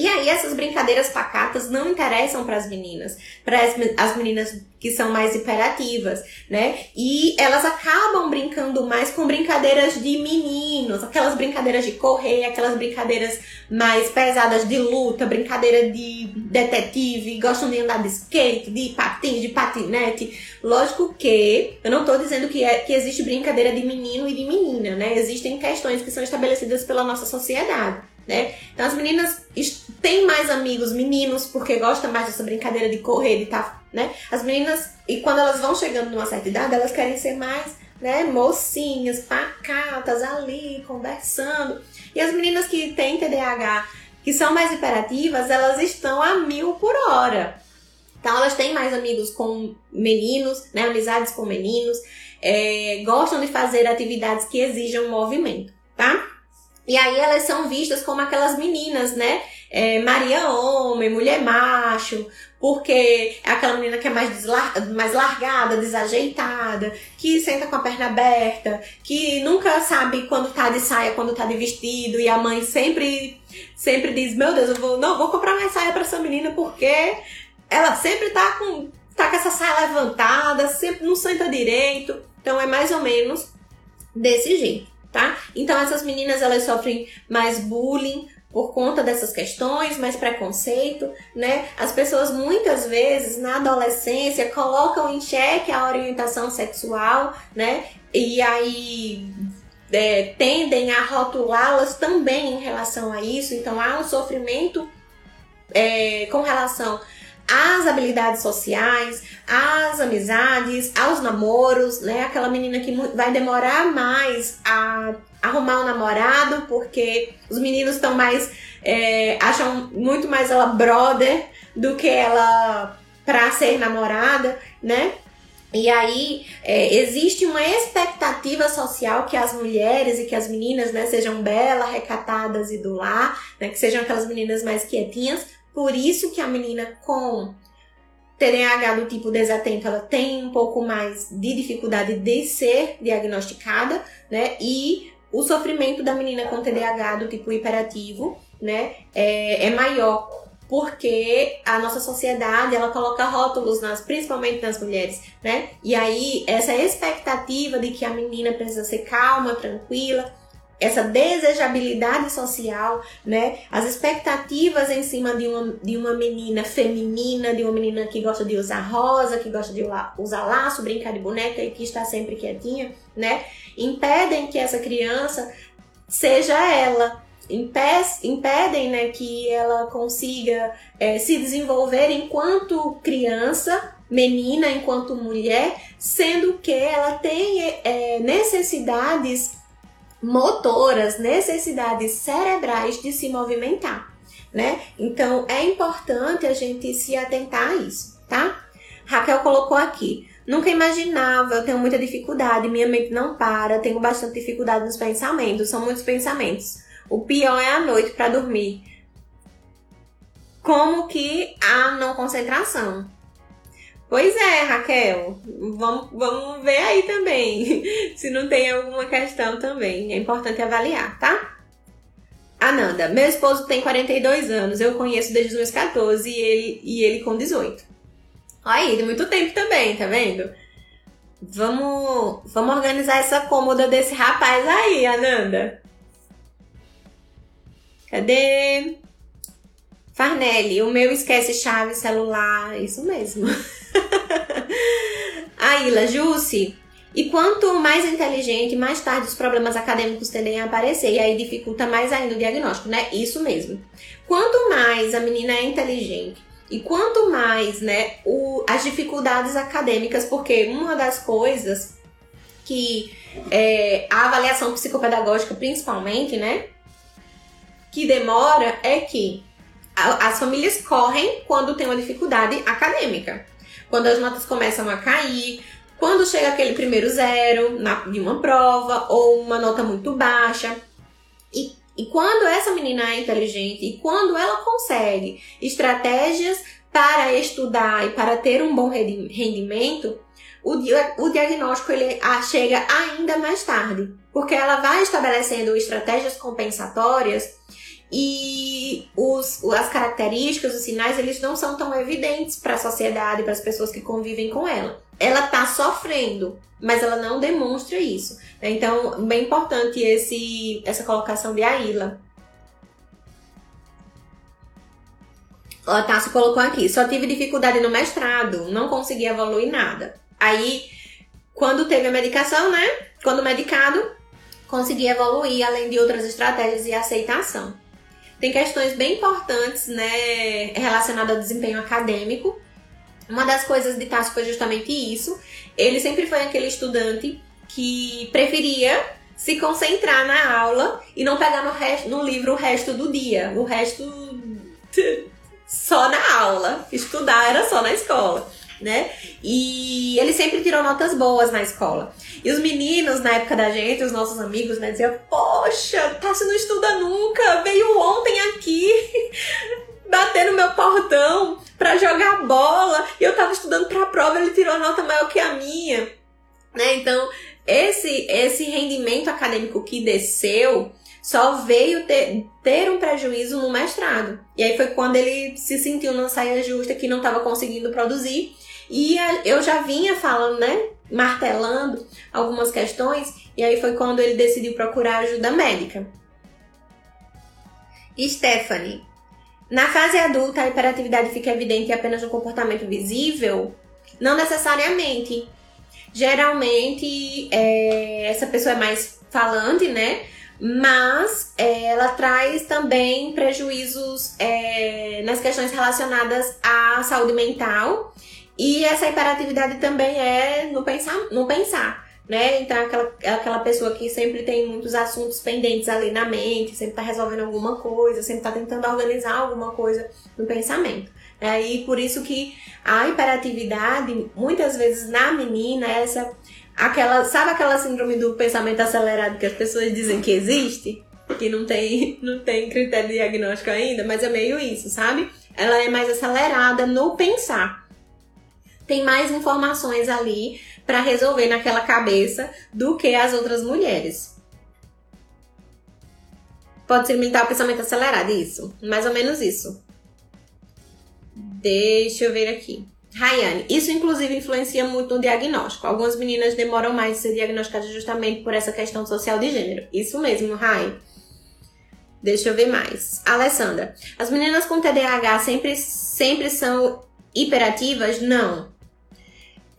E aí essas brincadeiras pacatas não interessam para as meninas, para as meninas que são mais hiperativas, né? E elas acabam brincando mais com brincadeiras de meninos, aquelas brincadeiras de correr, aquelas brincadeiras mais pesadas de luta, brincadeira de detetive, gostam de andar de skate, de patins, de patinete. Lógico que eu não estou dizendo que, é, que existe brincadeira de menino e de menina, né? Existem questões que são estabelecidas pela nossa sociedade né? Então as meninas têm mais amigos meninos porque gostam mais dessa brincadeira de correr, de tá, né? As meninas, e quando elas vão chegando numa certa idade, elas querem ser mais, né, mocinhas, pacatas ali, conversando. E as meninas que têm TDAH, que são mais hiperativas, elas estão a mil por hora. Então elas têm mais amigos com meninos, né, amizades com meninos, é, gostam de fazer atividades que exijam movimento, tá? E aí elas são vistas como aquelas meninas, né? É, Maria homem, mulher macho, porque é aquela menina que é mais, mais largada, desajeitada, que senta com a perna aberta, que nunca sabe quando tá de saia, quando tá de vestido, e a mãe sempre, sempre diz, meu Deus, eu vou, não, vou comprar mais saia para essa menina porque ela sempre tá com, tá com essa saia levantada, sempre não senta direito. Então é mais ou menos desse jeito tá? Então essas meninas elas sofrem mais bullying por conta dessas questões, mais preconceito, né? As pessoas muitas vezes na adolescência colocam em xeque a orientação sexual, né? E aí é, tendem a rotulá-las também em relação a isso. Então há um sofrimento é, com relação às habilidades sociais, às amizades, aos namoros, né? Aquela menina que vai demorar mais a arrumar um namorado porque os meninos estão mais é, acham muito mais ela brother do que ela pra ser namorada, né? E aí é, existe uma expectativa social que as mulheres e que as meninas né, sejam belas, recatadas e do lar, né, que sejam aquelas meninas mais quietinhas, por isso que a menina com TDAH do tipo desatento, ela tem um pouco mais de dificuldade de ser diagnosticada, né? E o sofrimento da menina com TDAH do tipo hiperativo, né, é, é maior porque a nossa sociedade ela coloca rótulos nas, principalmente nas mulheres, né? E aí essa expectativa de que a menina precisa ser calma, tranquila, essa desejabilidade social, né? As expectativas em cima de uma, de uma menina feminina, de uma menina que gosta de usar rosa, que gosta de usar laço, brincar de boneca e que está sempre quietinha, né? Impedem que essa criança seja ela, impedem né, que ela consiga é, se desenvolver enquanto criança, menina, enquanto mulher, sendo que ela tem é, necessidades motoras, necessidades cerebrais de se movimentar, né? Então é importante a gente se atentar a isso, tá? Raquel colocou aqui. Nunca imaginava, eu tenho muita dificuldade, minha mente não para, tenho bastante dificuldade nos pensamentos, são muitos pensamentos. O pior é a noite para dormir. Como que a não concentração? Pois é, Raquel. Vamos, vamos ver aí também. Se não tem alguma questão também. É importante avaliar, tá? Ananda, meu esposo tem 42 anos, eu conheço desde os meus 14 e ele, e ele com 18. Aí, de muito tempo também, tá vendo? Vamos, vamos organizar essa cômoda desse rapaz aí, Ananda. Cadê? Farnelli, o meu esquece chave celular, isso mesmo. Aila, Jussi, e quanto mais inteligente, mais tarde os problemas acadêmicos tendem a aparecer, e aí dificulta mais ainda o diagnóstico, né? Isso mesmo. Quanto mais a menina é inteligente, e quanto mais, né, o, as dificuldades acadêmicas, porque uma das coisas que é, a avaliação psicopedagógica, principalmente, né, que demora é que as famílias correm quando tem uma dificuldade acadêmica quando as notas começam a cair, quando chega aquele primeiro zero na, de uma prova ou uma nota muito baixa. E, e quando essa menina é inteligente e quando ela consegue estratégias para estudar e para ter um bom rendimento, o, o diagnóstico ele chega ainda mais tarde, porque ela vai estabelecendo estratégias compensatórias e os, as características, os sinais, eles não são tão evidentes para a sociedade, para as pessoas que convivem com ela. Ela está sofrendo, mas ela não demonstra isso. Né? Então, bem importante esse, essa colocação de Aila. A Tassi colocou aqui, só tive dificuldade no mestrado, não consegui evoluir nada. Aí, quando teve a medicação, né? Quando medicado, consegui evoluir, além de outras estratégias e aceitação. Tem questões bem importantes, né, relacionadas ao desempenho acadêmico. Uma das coisas de Tássio foi justamente isso. Ele sempre foi aquele estudante que preferia se concentrar na aula e não pegar no, resto, no livro o resto do dia. O resto só na aula. Estudar era só na escola né? E ele sempre tirou notas boas na escola. E os meninos, na época da gente, os nossos amigos, né, diziam: Poxa, Tassi não estuda nunca, veio ontem aqui bater no meu portão para jogar bola e eu tava estudando pra prova, ele tirou a nota maior que a minha, né? Então, esse, esse rendimento acadêmico que desceu só veio ter, ter um prejuízo no mestrado. E aí foi quando ele se sentiu numa saia justa que não estava conseguindo produzir e eu já vinha falando, né? Martelando algumas questões, e aí foi quando ele decidiu procurar ajuda médica. Stephanie, na fase adulta, a hiperatividade fica evidente apenas no comportamento visível? Não necessariamente. Geralmente, é, essa pessoa é mais falante, né? Mas é, ela traz também prejuízos é, nas questões relacionadas à saúde mental e essa hiperatividade também é no pensar, no pensar, né? Então, aquela, aquela pessoa que sempre tem muitos assuntos pendentes ali na mente, sempre está resolvendo alguma coisa, sempre está tentando organizar alguma coisa no pensamento. É, e por isso que a hiperatividade, muitas vezes na menina, é essa aquela, sabe aquela síndrome do pensamento acelerado que as pessoas dizem que existe? Que não tem, não tem critério diagnóstico ainda, mas é meio isso, sabe? Ela é mais acelerada no pensar tem mais informações ali para resolver naquela cabeça do que as outras mulheres. Pode ser limitar o pensamento acelerado, isso. Mais ou menos isso. Deixa eu ver aqui. Rayane, isso inclusive influencia muito no diagnóstico. Algumas meninas demoram mais de ser diagnosticadas justamente por essa questão social de gênero. Isso mesmo, Ray. Deixa eu ver mais. Alessandra, as meninas com TDAH sempre, sempre são hiperativas? Não.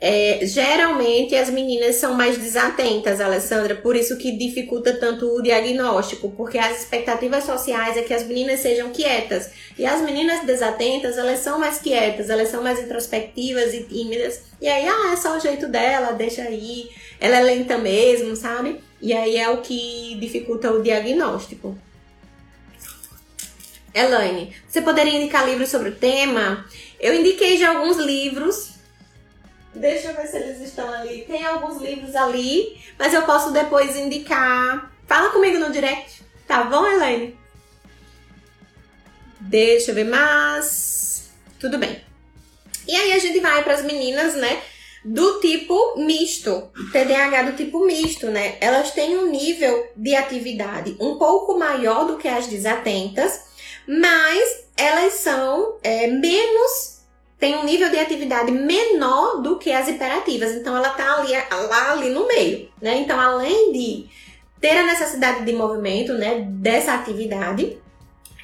É, geralmente as meninas são mais desatentas, Alessandra, por isso que dificulta tanto o diagnóstico, porque as expectativas sociais é que as meninas sejam quietas. E as meninas desatentas, elas são mais quietas, elas são mais introspectivas e tímidas. E aí, ah, é só o jeito dela, deixa aí. Ela é lenta mesmo, sabe? E aí é o que dificulta o diagnóstico. Elaine, você poderia indicar livros sobre o tema? Eu indiquei já alguns livros. Deixa eu ver se eles estão ali. Tem alguns livros ali, mas eu posso depois indicar. Fala comigo no direct, tá bom, Elaine? Deixa eu ver mais. Tudo bem. E aí a gente vai para as meninas, né? Do tipo misto, TDAH do tipo misto, né? Elas têm um nível de atividade um pouco maior do que as desatentas, mas elas são é, menos tem um nível de atividade menor do que as hiperativas. Então ela tá ali, lá ali no meio, né? Então além de ter a necessidade de movimento, né, dessa atividade,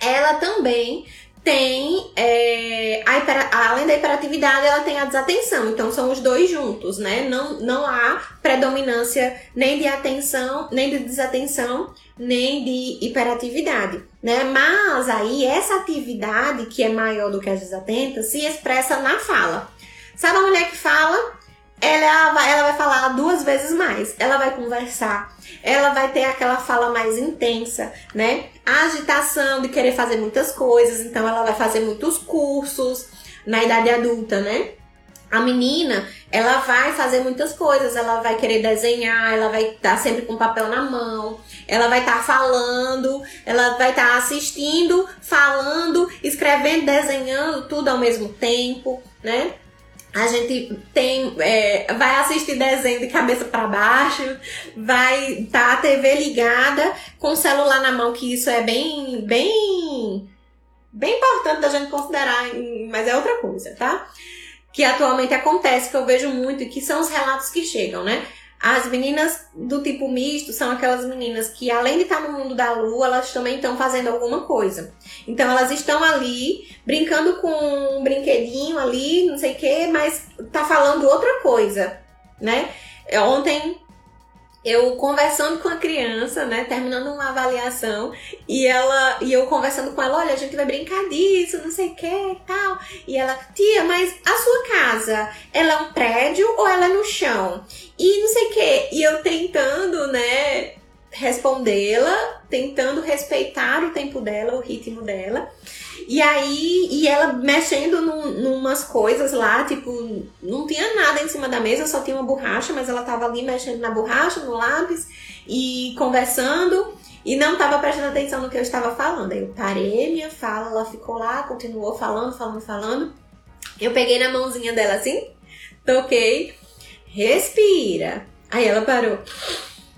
ela também tem, é, a hiper, além da hiperatividade, ela tem a desatenção. Então, são os dois juntos, né? Não, não há predominância nem de atenção, nem de desatenção, nem de hiperatividade, né? Mas aí, essa atividade, que é maior do que as desatentas, se expressa na fala. Sabe a mulher que fala ela vai, ela vai falar duas vezes mais. Ela vai conversar, ela vai ter aquela fala mais intensa, né? A agitação de querer fazer muitas coisas, então ela vai fazer muitos cursos na idade adulta, né? A menina, ela vai fazer muitas coisas, ela vai querer desenhar, ela vai estar sempre com papel na mão, ela vai estar tá falando, ela vai estar tá assistindo, falando, escrevendo, desenhando, tudo ao mesmo tempo, né? a gente tem é, vai assistir desenho de cabeça para baixo, vai estar tá a TV ligada com o celular na mão, que isso é bem bem bem importante da gente considerar, mas é outra coisa, tá? Que atualmente acontece, que eu vejo muito que são os relatos que chegam, né? As meninas do tipo misto são aquelas meninas que, além de estar no mundo da lua, elas também estão fazendo alguma coisa. Então, elas estão ali brincando com um brinquedinho ali, não sei o que, mas tá falando outra coisa, né? Ontem eu conversando com a criança, né, terminando uma avaliação, e ela e eu conversando com ela, olha, a gente vai brincar disso, não sei o que e tal. E ela, tia, mas a sua casa, ela é um prédio ou ela é no chão? E não sei o que. E eu tentando, né, respondê-la, tentando respeitar o tempo dela, o ritmo dela. E aí, e ela mexendo num, numas coisas lá, tipo, não tinha nada em cima da mesa, só tinha uma borracha, mas ela tava ali mexendo na borracha, no lápis e conversando e não tava prestando atenção no que eu estava falando. Aí eu parei minha fala, ela ficou lá, continuou falando, falando, falando. Eu peguei na mãozinha dela assim, toquei, respira. Aí ela parou,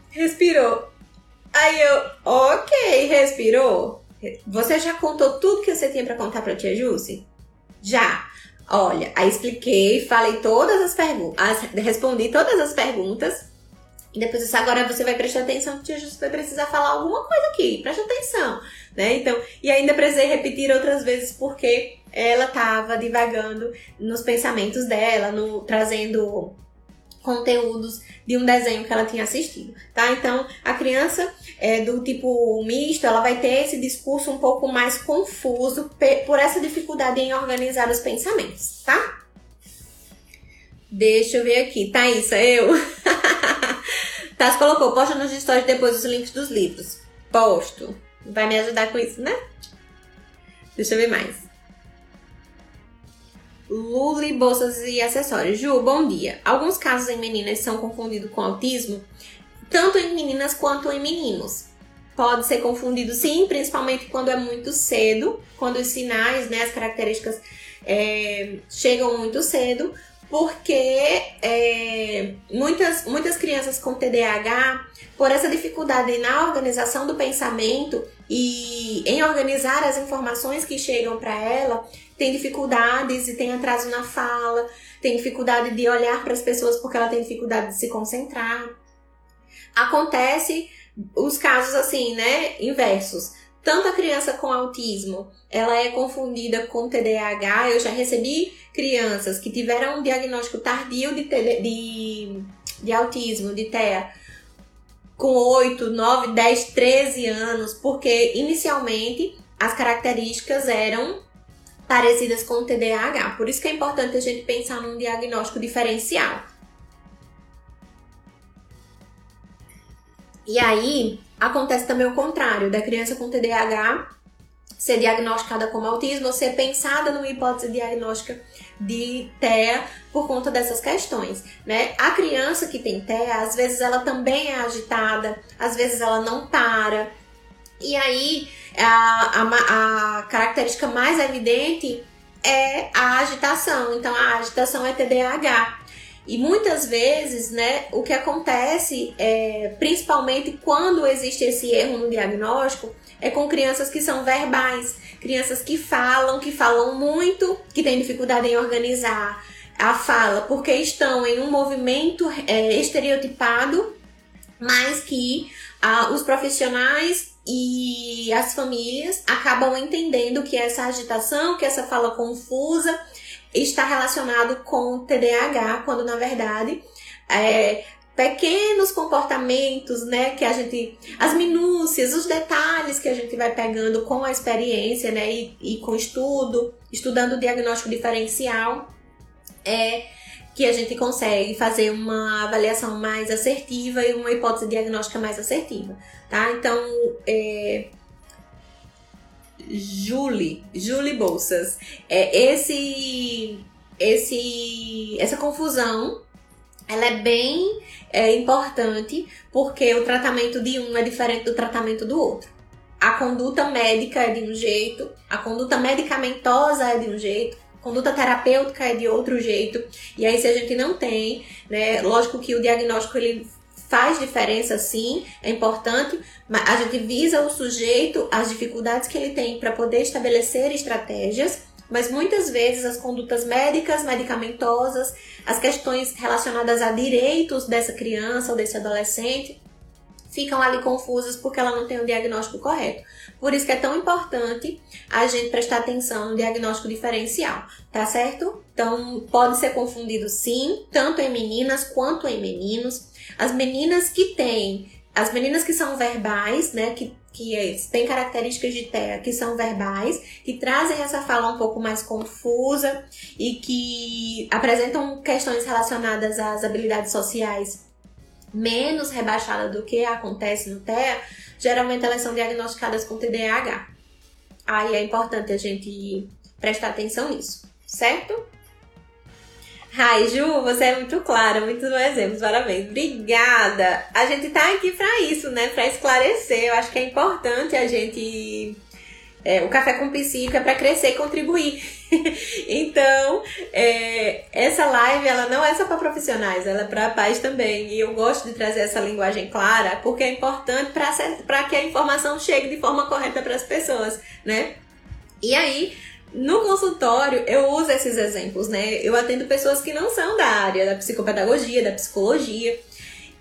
respirou. Aí eu, ok, respirou. Você já contou tudo que você tinha para contar para tia Jússi? Já. Olha, aí expliquei, falei todas as perguntas, respondi todas as perguntas. E depois disse, agora você vai prestar atenção, tia Jússi vai precisar falar alguma coisa aqui, presta atenção, né? Então, e ainda precisei repetir outras vezes porque ela estava divagando nos pensamentos dela, no trazendo conteúdos de um desenho que ela tinha assistido, tá? Então, a criança é, do tipo misto, ela vai ter esse discurso um pouco mais confuso por essa dificuldade em organizar os pensamentos, tá? Deixa eu ver aqui, Thaís, é eu. Thaís colocou, posta nos stories depois os links dos livros. Posto. Vai me ajudar com isso, né? Deixa eu ver mais. Luli, bolsas e acessórios. Ju, bom dia. Alguns casos em meninas são confundidos com autismo, tanto em meninas quanto em meninos. Pode ser confundido sim, principalmente quando é muito cedo, quando os sinais, né, as características é, chegam muito cedo, porque é, muitas, muitas crianças com TDAH, por essa dificuldade na organização do pensamento, e em organizar as informações que chegam para ela, tem dificuldades e tem atraso na fala, tem dificuldade de olhar para as pessoas porque ela tem dificuldade de se concentrar. Acontece os casos assim, né, inversos. Tanto a criança com autismo, ela é confundida com TDAH. Eu já recebi crianças que tiveram um diagnóstico tardio de, de, de autismo, de TEA, com 8, 9, 10, 13 anos, porque inicialmente as características eram parecidas com o TDAH. Por isso que é importante a gente pensar num diagnóstico diferencial. E aí, acontece também o contrário, da criança com TDAH ser diagnosticada como autismo ou ser pensada numa hipótese diagnóstica de TEA por conta dessas questões, né? A criança que tem TEA, às vezes ela também é agitada, às vezes ela não para. E aí, a, a, a característica mais evidente é a agitação. Então, a agitação é TDAH. E muitas vezes, né, o que acontece, é, principalmente quando existe esse erro no diagnóstico, é com crianças que são verbais, crianças que falam, que falam muito, que têm dificuldade em organizar a fala, porque estão em um movimento é, estereotipado, mas que ah, os profissionais e as famílias acabam entendendo que essa agitação, que essa fala confusa está relacionado com TDAH, quando na verdade é, pequenos comportamentos, né, que a gente, as minúcias, os detalhes que a gente vai pegando com a experiência, né, e, e com estudo, estudando o diagnóstico diferencial, é que a gente consegue fazer uma avaliação mais assertiva e uma hipótese diagnóstica mais assertiva, tá? Então, é, Julie, Julie Bolsas. É, esse, esse, essa confusão, ela é bem é, importante porque o tratamento de um é diferente do tratamento do outro. A conduta médica é de um jeito, a conduta medicamentosa é de um jeito, conduta terapêutica é de outro jeito. E aí se a gente não tem, né, lógico que o diagnóstico ele faz diferença sim, é importante, mas a gente visa o sujeito, as dificuldades que ele tem para poder estabelecer estratégias, mas muitas vezes as condutas médicas, medicamentosas, as questões relacionadas a direitos dessa criança ou desse adolescente ficam ali confusas porque ela não tem o diagnóstico correto. Por isso que é tão importante a gente prestar atenção no diagnóstico diferencial, tá certo? Então, pode ser confundido sim, tanto em meninas quanto em meninos. As meninas que têm, as meninas que são verbais, né, que, que é, têm características de TEA que são verbais, que trazem essa fala um pouco mais confusa e que apresentam questões relacionadas às habilidades sociais menos rebaixada do que acontece no TEA, geralmente elas são diagnosticadas com TDAH. Aí é importante a gente prestar atenção nisso, certo? Ai, Ju, você é muito clara, muitos exemplos, parabéns. Obrigada! A gente tá aqui para isso, né? Para esclarecer. Eu acho que é importante a gente. É, o Café com Psico é para crescer e contribuir. então, é, essa live ela não é só para profissionais, ela é para pais também. E eu gosto de trazer essa linguagem clara porque é importante para que a informação chegue de forma correta para as pessoas, né? E aí, no consultório, eu uso esses exemplos, né? Eu atendo pessoas que não são da área da psicopedagogia, da psicologia.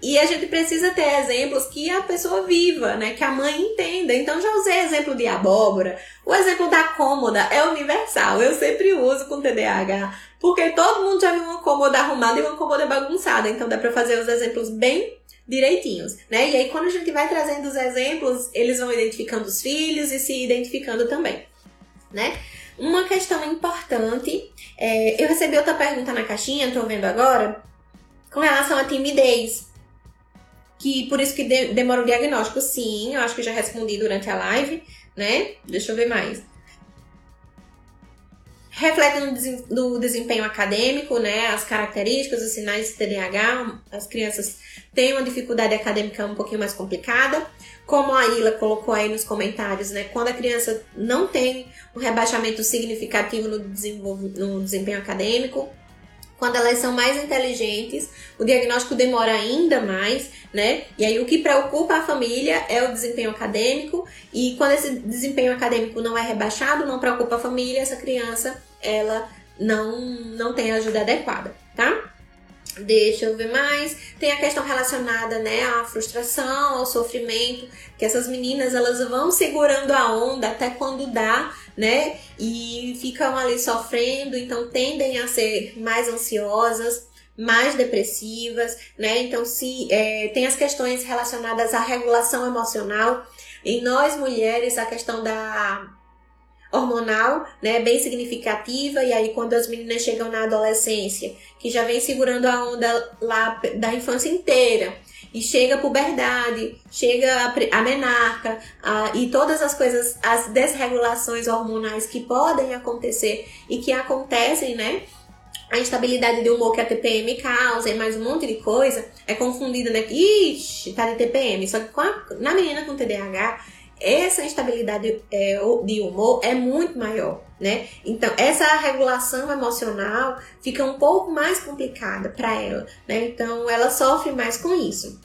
E a gente precisa ter exemplos que a pessoa viva, né? Que a mãe entenda. Então, já usei exemplo de abóbora. O exemplo da cômoda é universal. Eu sempre uso com TDAH. Porque todo mundo já viu uma cômoda arrumada e uma cômoda bagunçada. Então, dá pra fazer os exemplos bem direitinhos, né? E aí, quando a gente vai trazendo os exemplos, eles vão identificando os filhos e se identificando também, né? Uma questão importante, é, eu recebi outra pergunta na caixinha, tô vendo agora, com relação à timidez. Que por isso que de, demora o diagnóstico. Sim, eu acho que já respondi durante a live, né? Deixa eu ver mais. Reflete no, no desempenho acadêmico, né? As características, os sinais de TDAH. As crianças têm uma dificuldade acadêmica um pouquinho mais complicada. Como a Ila colocou aí nos comentários, né? Quando a criança não tem um rebaixamento significativo no, no desempenho acadêmico, Quando elas são mais inteligentes, o diagnóstico demora ainda mais, né? E aí o que preocupa a família é o desempenho acadêmico, e quando esse desempenho acadêmico não é rebaixado, não preocupa a família, essa criança, ela não não tem ajuda adequada, tá? Deixa eu ver mais. Tem a questão relacionada, né, à frustração, ao sofrimento, que essas meninas elas vão segurando a onda até quando dá, né? E ficam ali sofrendo, então tendem a ser mais ansiosas, mais depressivas, né? Então, se é, tem as questões relacionadas à regulação emocional. Em nós mulheres, a questão da hormonal, né, bem significativa, e aí quando as meninas chegam na adolescência, que já vem segurando a onda lá da infância inteira, e chega a puberdade, chega a, menarca, a, e todas as coisas, as desregulações hormonais que podem acontecer e que acontecem, né, a instabilidade de humor que a TPM causa e mais um monte de coisa, é confundida, né? Ixi, tá de TPM. Só que a, na menina com TDAH, essa instabilidade é, de humor é muito maior, né? Então, essa regulação emocional fica um pouco mais complicada para ela, né? Então, ela sofre mais com isso.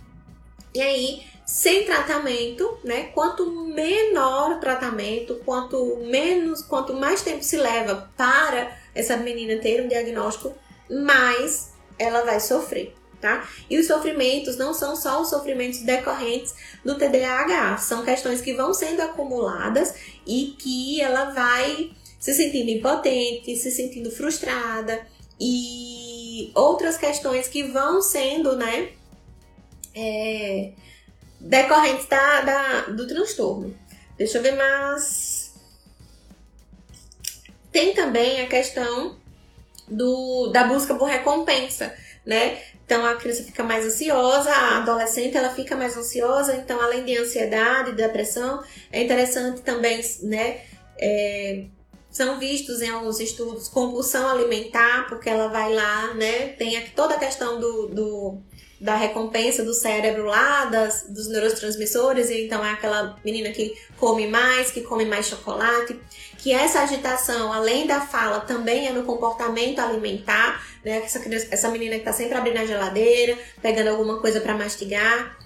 E aí, sem tratamento, né? Quanto menor o tratamento, quanto menos, quanto mais tempo se leva para essa menina ter um diagnóstico, mais ela vai sofrer tá? E os sofrimentos não são só os sofrimentos decorrentes do TDAH, são questões que vão sendo acumuladas e que ela vai se sentindo impotente, se sentindo frustrada e outras questões que vão sendo, né, é, decorrentes da, da, do transtorno. Deixa eu ver mais. Tem também a questão do, da busca por recompensa, né? Então a criança fica mais ansiosa, a adolescente ela fica mais ansiosa, então além de ansiedade, depressão, é interessante também, né? É, são vistos em alguns estudos compulsão alimentar, porque ela vai lá, né? Tem aqui toda a questão do, do da recompensa do cérebro lá, das, dos neurotransmissores, e então é aquela menina que come mais, que come mais chocolate, que essa agitação, além da fala, também é no comportamento alimentar, né? Essa, criança, essa menina que tá sempre abrindo a geladeira, pegando alguma coisa para mastigar.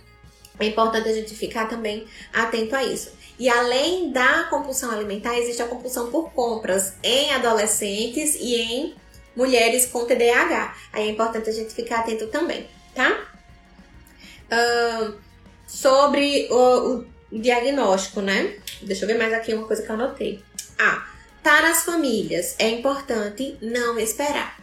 É importante a gente ficar também atento a isso. E além da compulsão alimentar, existe a compulsão por compras em adolescentes e em mulheres com TDAH. Aí é importante a gente ficar atento também tá? Uh, sobre o, o, diagnóstico, né? Deixa eu ver mais aqui uma coisa que eu anotei. Ah, para as famílias é importante não esperar.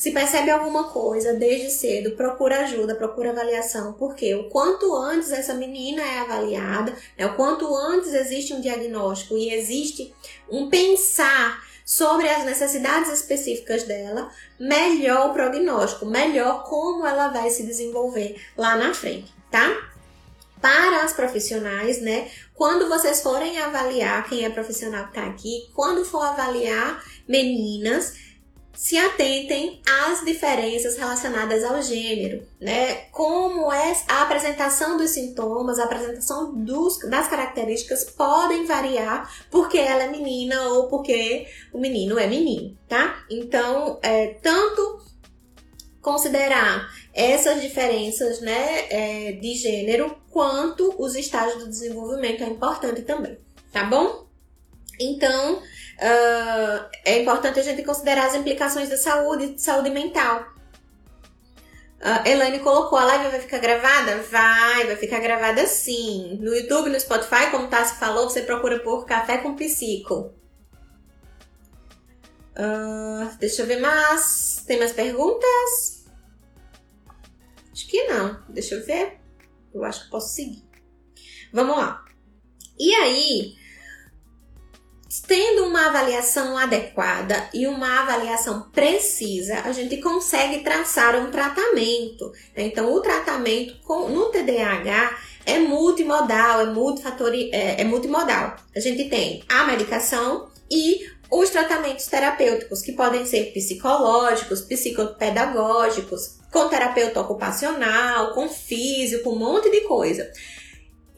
Se percebe alguma coisa desde cedo, procura ajuda, procura avaliação, porque o quanto antes essa menina é avaliada, né, o quanto antes existe um diagnóstico e existe um pensar sobre as necessidades específicas dela, melhor o prognóstico, melhor como ela vai se desenvolver lá na frente, tá? Para as profissionais, né? Quando vocês forem avaliar quem é profissional que tá aqui, quando for avaliar meninas, se atentem às diferenças relacionadas ao gênero, né? Como é a apresentação dos sintomas, a apresentação dos, das características podem variar porque ela é menina ou porque o menino é menino, tá? Então, é, tanto considerar essas diferenças, né, é, de gênero, quanto os estágios do desenvolvimento é importante também, tá bom? Então, uh, é importante a gente considerar as implicações da saúde, de saúde mental. Uh, Elaine colocou, a live vai ficar gravada? Vai, vai ficar gravada sim. No YouTube, no Spotify, como Tassi falou, você procura por Café com Psico. Uh, deixa eu ver mais. Tem mais perguntas? Acho que não. Deixa eu ver. Eu acho que posso seguir. Vamos lá. E aí, Tendo uma avaliação adequada e uma avaliação precisa, a gente consegue traçar um tratamento. Então, o tratamento no TDAH é multimodal, é, multifatori, é, é multimodal. A gente tem a medicação e os tratamentos terapêuticos, que podem ser psicológicos, psicopedagógicos, com terapeuta ocupacional, com físico, um monte de coisa.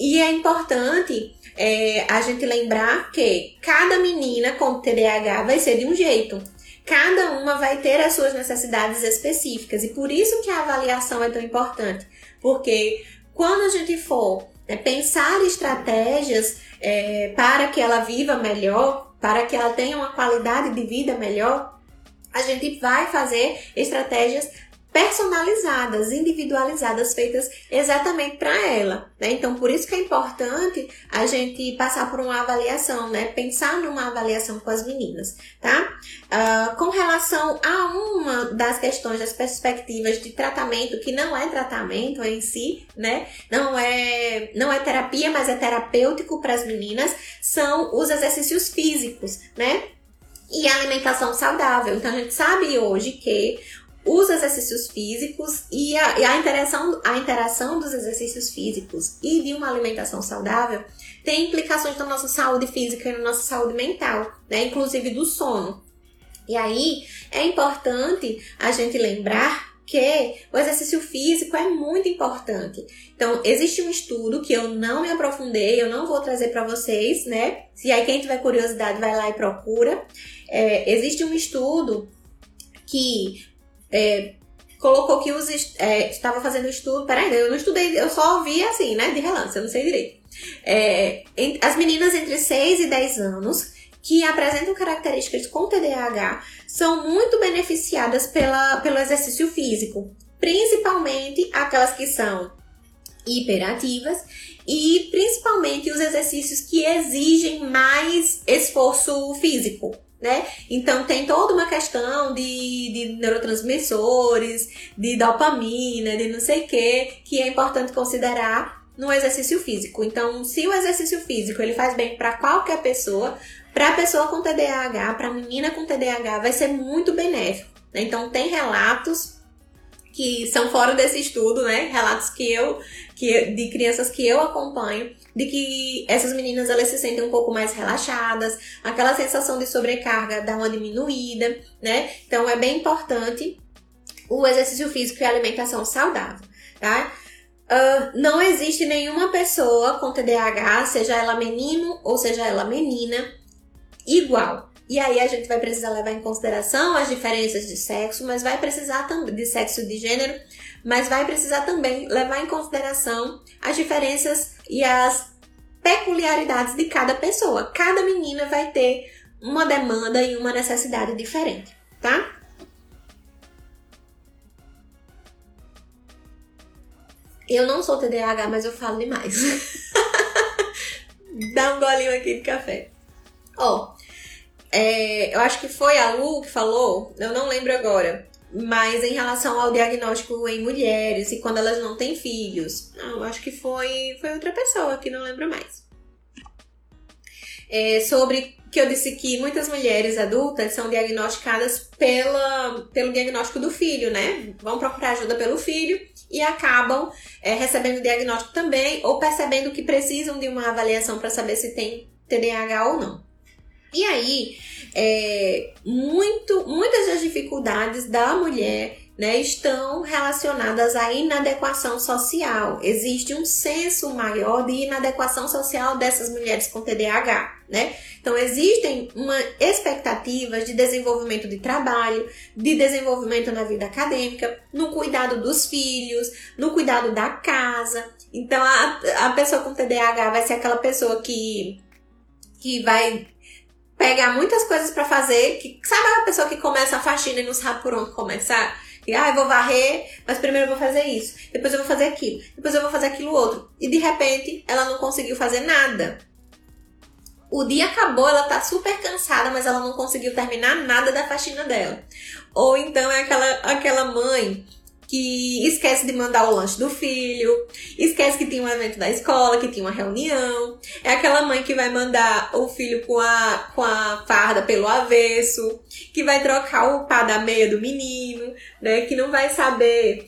E é importante é, a gente lembrar que cada menina com TDAH vai ser de um jeito. cada uma vai ter as suas necessidades específicas e por isso que a avaliação é tão importante, porque quando a gente for né, pensar estratégias é, para que ela viva melhor, para que ela tenha uma qualidade de vida melhor, a gente vai fazer estratégias personalizadas, individualizadas, feitas exatamente para ela. Né? Então, por isso que é importante a gente passar por uma avaliação, né? Pensar numa avaliação com as meninas, tá? Uh, com relação a uma das questões das perspectivas de tratamento, que não é tratamento em si, né? Não é, não é terapia, mas é terapêutico para as meninas, são os exercícios físicos, né? e a alimentação saudável. Então a gente sabe hoje que os exercícios físicos e a, e a, interação, a interação dos exercícios físicos e de uma alimentação saudável tem implicações na nossa saúde física e na nossa saúde mental, né? inclusive do sono. E aí é importante a gente lembrar que o exercício físico é muito importante. Então, existe um estudo que eu não me aprofundei, eu não vou trazer para vocês, né? Se aí quem tiver curiosidade vai lá e procura. É, existe um estudo que é, colocou que os é, estava fazendo estudo. Peraí, eu não estudei, eu só vi assim, né? De relance, eu não sei direito. É, as meninas entre 6 e 10 anos que apresentam características com TDAH são muito beneficiadas pela, pelo exercício físico, principalmente aquelas que são hiperativas e principalmente os exercícios que exigem mais esforço físico né? Então tem toda uma questão de, de neurotransmissores, de dopamina, de não sei o que, que é importante considerar no exercício físico. Então, se o exercício físico ele faz bem para qualquer pessoa, para a pessoa com TDAH, para a menina com TDAH, vai ser muito benéfico. Né? Então, tem relatos que são fora desse estudo, né? Relatos que eu, que de crianças que eu acompanho, de que essas meninas elas se sentem um pouco mais relaxadas, aquela sensação de sobrecarga dá uma diminuída, né? Então é bem importante o exercício físico e a alimentação saudável, tá? Uh, não existe nenhuma pessoa com TDAH, seja ela menino ou seja ela menina, igual. E aí a gente vai precisar levar em consideração as diferenças de sexo, mas vai precisar também de sexo de gênero, mas vai precisar também levar em consideração as diferenças e as peculiaridades de cada pessoa. Cada menina vai ter uma demanda e uma necessidade diferente, tá? Eu não sou TDAH, mas eu falo demais. Dá um golinho aqui de café. Ó, é, eu acho que foi a Lu que falou, eu não lembro agora, mas em relação ao diagnóstico em mulheres e quando elas não têm filhos. Eu acho que foi, foi outra pessoa que não lembro mais. É, sobre que eu disse que muitas mulheres adultas são diagnosticadas pela, pelo diagnóstico do filho, né? Vão procurar ajuda pelo filho e acabam é, recebendo o diagnóstico também ou percebendo que precisam de uma avaliação para saber se tem TDAH ou não. E aí, é, muito, muitas das dificuldades da mulher né, estão relacionadas à inadequação social. Existe um senso maior de inadequação social dessas mulheres com TDAH, né? Então existem uma expectativas de desenvolvimento de trabalho, de desenvolvimento na vida acadêmica, no cuidado dos filhos, no cuidado da casa. Então a, a pessoa com TDAH vai ser aquela pessoa que que vai pegar muitas coisas para fazer, que sabe a pessoa que começa a faxina e não sabe por onde começar? E, ah, eu vou varrer, mas primeiro eu vou fazer isso, depois eu vou fazer aquilo, depois eu vou fazer aquilo outro. E de repente ela não conseguiu fazer nada. O dia acabou, ela tá super cansada, mas ela não conseguiu terminar nada da faxina dela. Ou então é aquela, aquela mãe que esquece de mandar o lanche do filho, esquece que tem um evento da escola, que tem uma reunião. É aquela mãe que vai mandar o filho com a, com a farda pelo avesso, que vai trocar o pá da meia do menino, né? Que não vai saber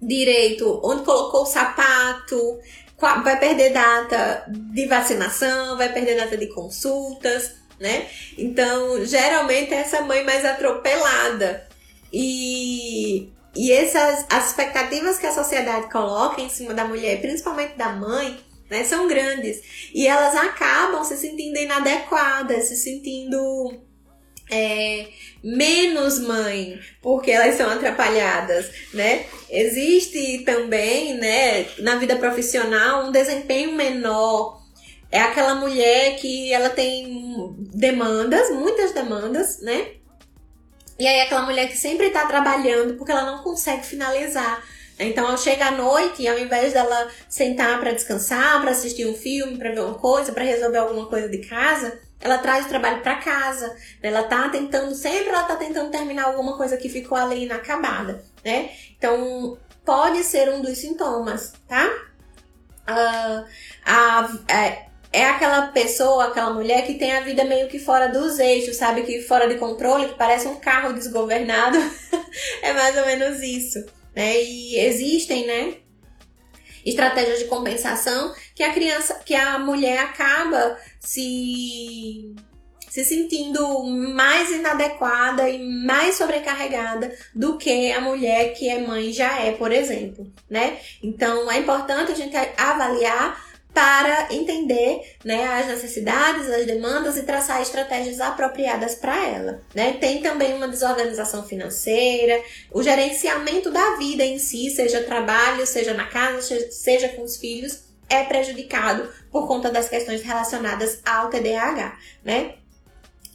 direito onde colocou o sapato, vai perder data de vacinação, vai perder data de consultas, né? Então, geralmente é essa mãe mais atropelada. E e essas as expectativas que a sociedade coloca em cima da mulher, principalmente da mãe, né, são grandes. E elas acabam se sentindo inadequadas, se sentindo é, menos mãe, porque elas são atrapalhadas, né? Existe também, né, na vida profissional, um desempenho menor. É aquela mulher que ela tem demandas, muitas demandas, né? E aí aquela mulher que sempre está trabalhando porque ela não consegue finalizar. Então, ao chegar à noite, ao invés dela sentar para descansar, para assistir um filme, para ver uma coisa, para resolver alguma coisa de casa, ela traz o trabalho para casa. Ela tá tentando, sempre ela tá tentando terminar alguma coisa que ficou ali inacabada, né? Então, pode ser um dos sintomas, tá? Uh, a, é, é aquela pessoa, aquela mulher que tem a vida meio que fora dos eixos, sabe? Que fora de controle, que parece um carro desgovernado. é mais ou menos isso, né? E existem, né? estratégias de compensação que a criança, que a mulher acaba se se sentindo mais inadequada e mais sobrecarregada do que a mulher que é mãe já é, por exemplo, né? Então é importante a gente avaliar para entender né, as necessidades, as demandas e traçar estratégias apropriadas para ela. Né? Tem também uma desorganização financeira, o gerenciamento da vida em si, seja trabalho, seja na casa, seja com os filhos, é prejudicado por conta das questões relacionadas ao TDAH, né?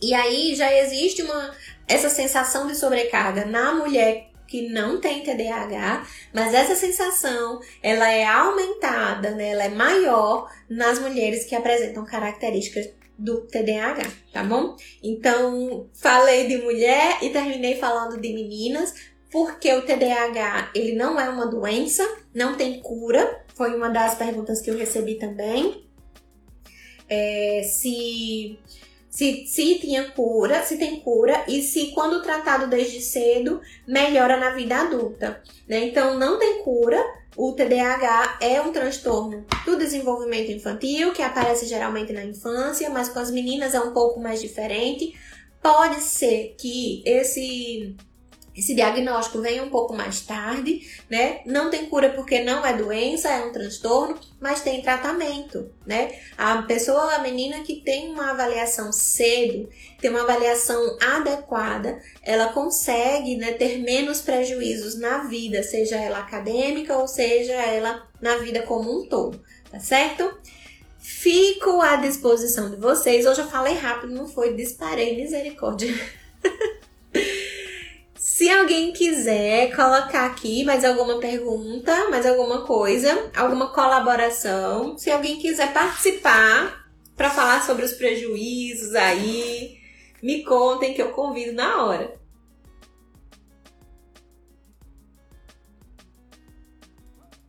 E aí já existe uma essa sensação de sobrecarga na mulher que não tem TDAH, mas essa sensação ela é aumentada, né? ela é maior nas mulheres que apresentam características do TDAH, tá bom? Então, falei de mulher e terminei falando de meninas, porque o TDAH ele não é uma doença, não tem cura. Foi uma das perguntas que eu recebi também. É, se se, se tinha cura, se tem cura e se quando tratado desde cedo melhora na vida adulta, né? Então não tem cura. O TDAH é um transtorno do desenvolvimento infantil que aparece geralmente na infância, mas com as meninas é um pouco mais diferente. Pode ser que esse esse diagnóstico vem um pouco mais tarde, né? Não tem cura porque não é doença, é um transtorno, mas tem tratamento, né? A pessoa, a menina que tem uma avaliação cedo, tem uma avaliação adequada, ela consegue né, ter menos prejuízos na vida, seja ela acadêmica ou seja ela na vida como um todo, tá certo? Fico à disposição de vocês. Hoje eu falei rápido, não foi? Disparei, misericórdia. Se alguém quiser colocar aqui mais alguma pergunta, mais alguma coisa, alguma colaboração, se alguém quiser participar para falar sobre os prejuízos aí, me contem que eu convido na hora.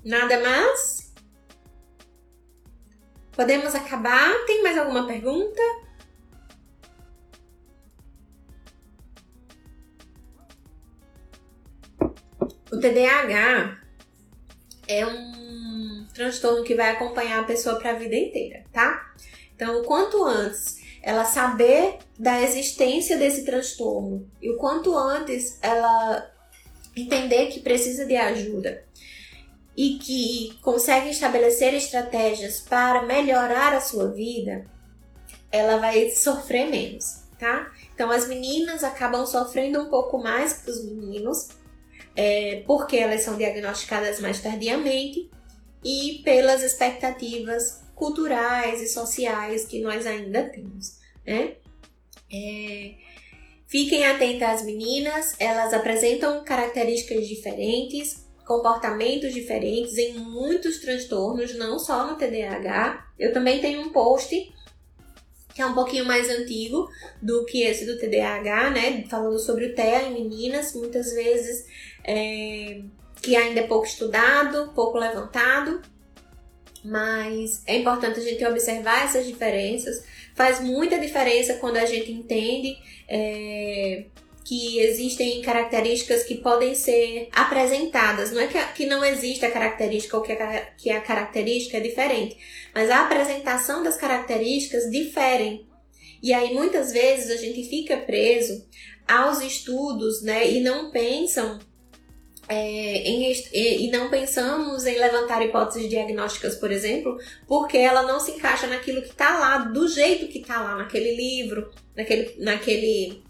Nada mais? Podemos acabar? Tem mais alguma pergunta? O TDAH é um transtorno que vai acompanhar a pessoa para a vida inteira, tá? Então, o quanto antes ela saber da existência desse transtorno e o quanto antes ela entender que precisa de ajuda e que consegue estabelecer estratégias para melhorar a sua vida, ela vai sofrer menos, tá? Então as meninas acabam sofrendo um pouco mais que os meninos, é, porque elas são diagnosticadas mais tardiamente e pelas expectativas culturais e sociais que nós ainda temos, né? É, fiquem atentas às meninas, elas apresentam características diferentes, comportamentos diferentes em muitos transtornos, não só no TDAH. Eu também tenho um post que é um pouquinho mais antigo do que esse do TDAH, né? Falando sobre o TEA em meninas, muitas vezes é, que ainda é pouco estudado, pouco levantado, mas é importante a gente observar essas diferenças. Faz muita diferença quando a gente entende é, que existem características que podem ser apresentadas. Não é que, que não existe a característica ou que a, que a característica é diferente, mas a apresentação das características diferem. E aí muitas vezes a gente fica preso aos estudos, né, e não pensam é, em, e não pensamos em levantar hipóteses diagnósticas, por exemplo, porque ela não se encaixa naquilo que está lá, do jeito que está lá naquele livro, naquele, naquele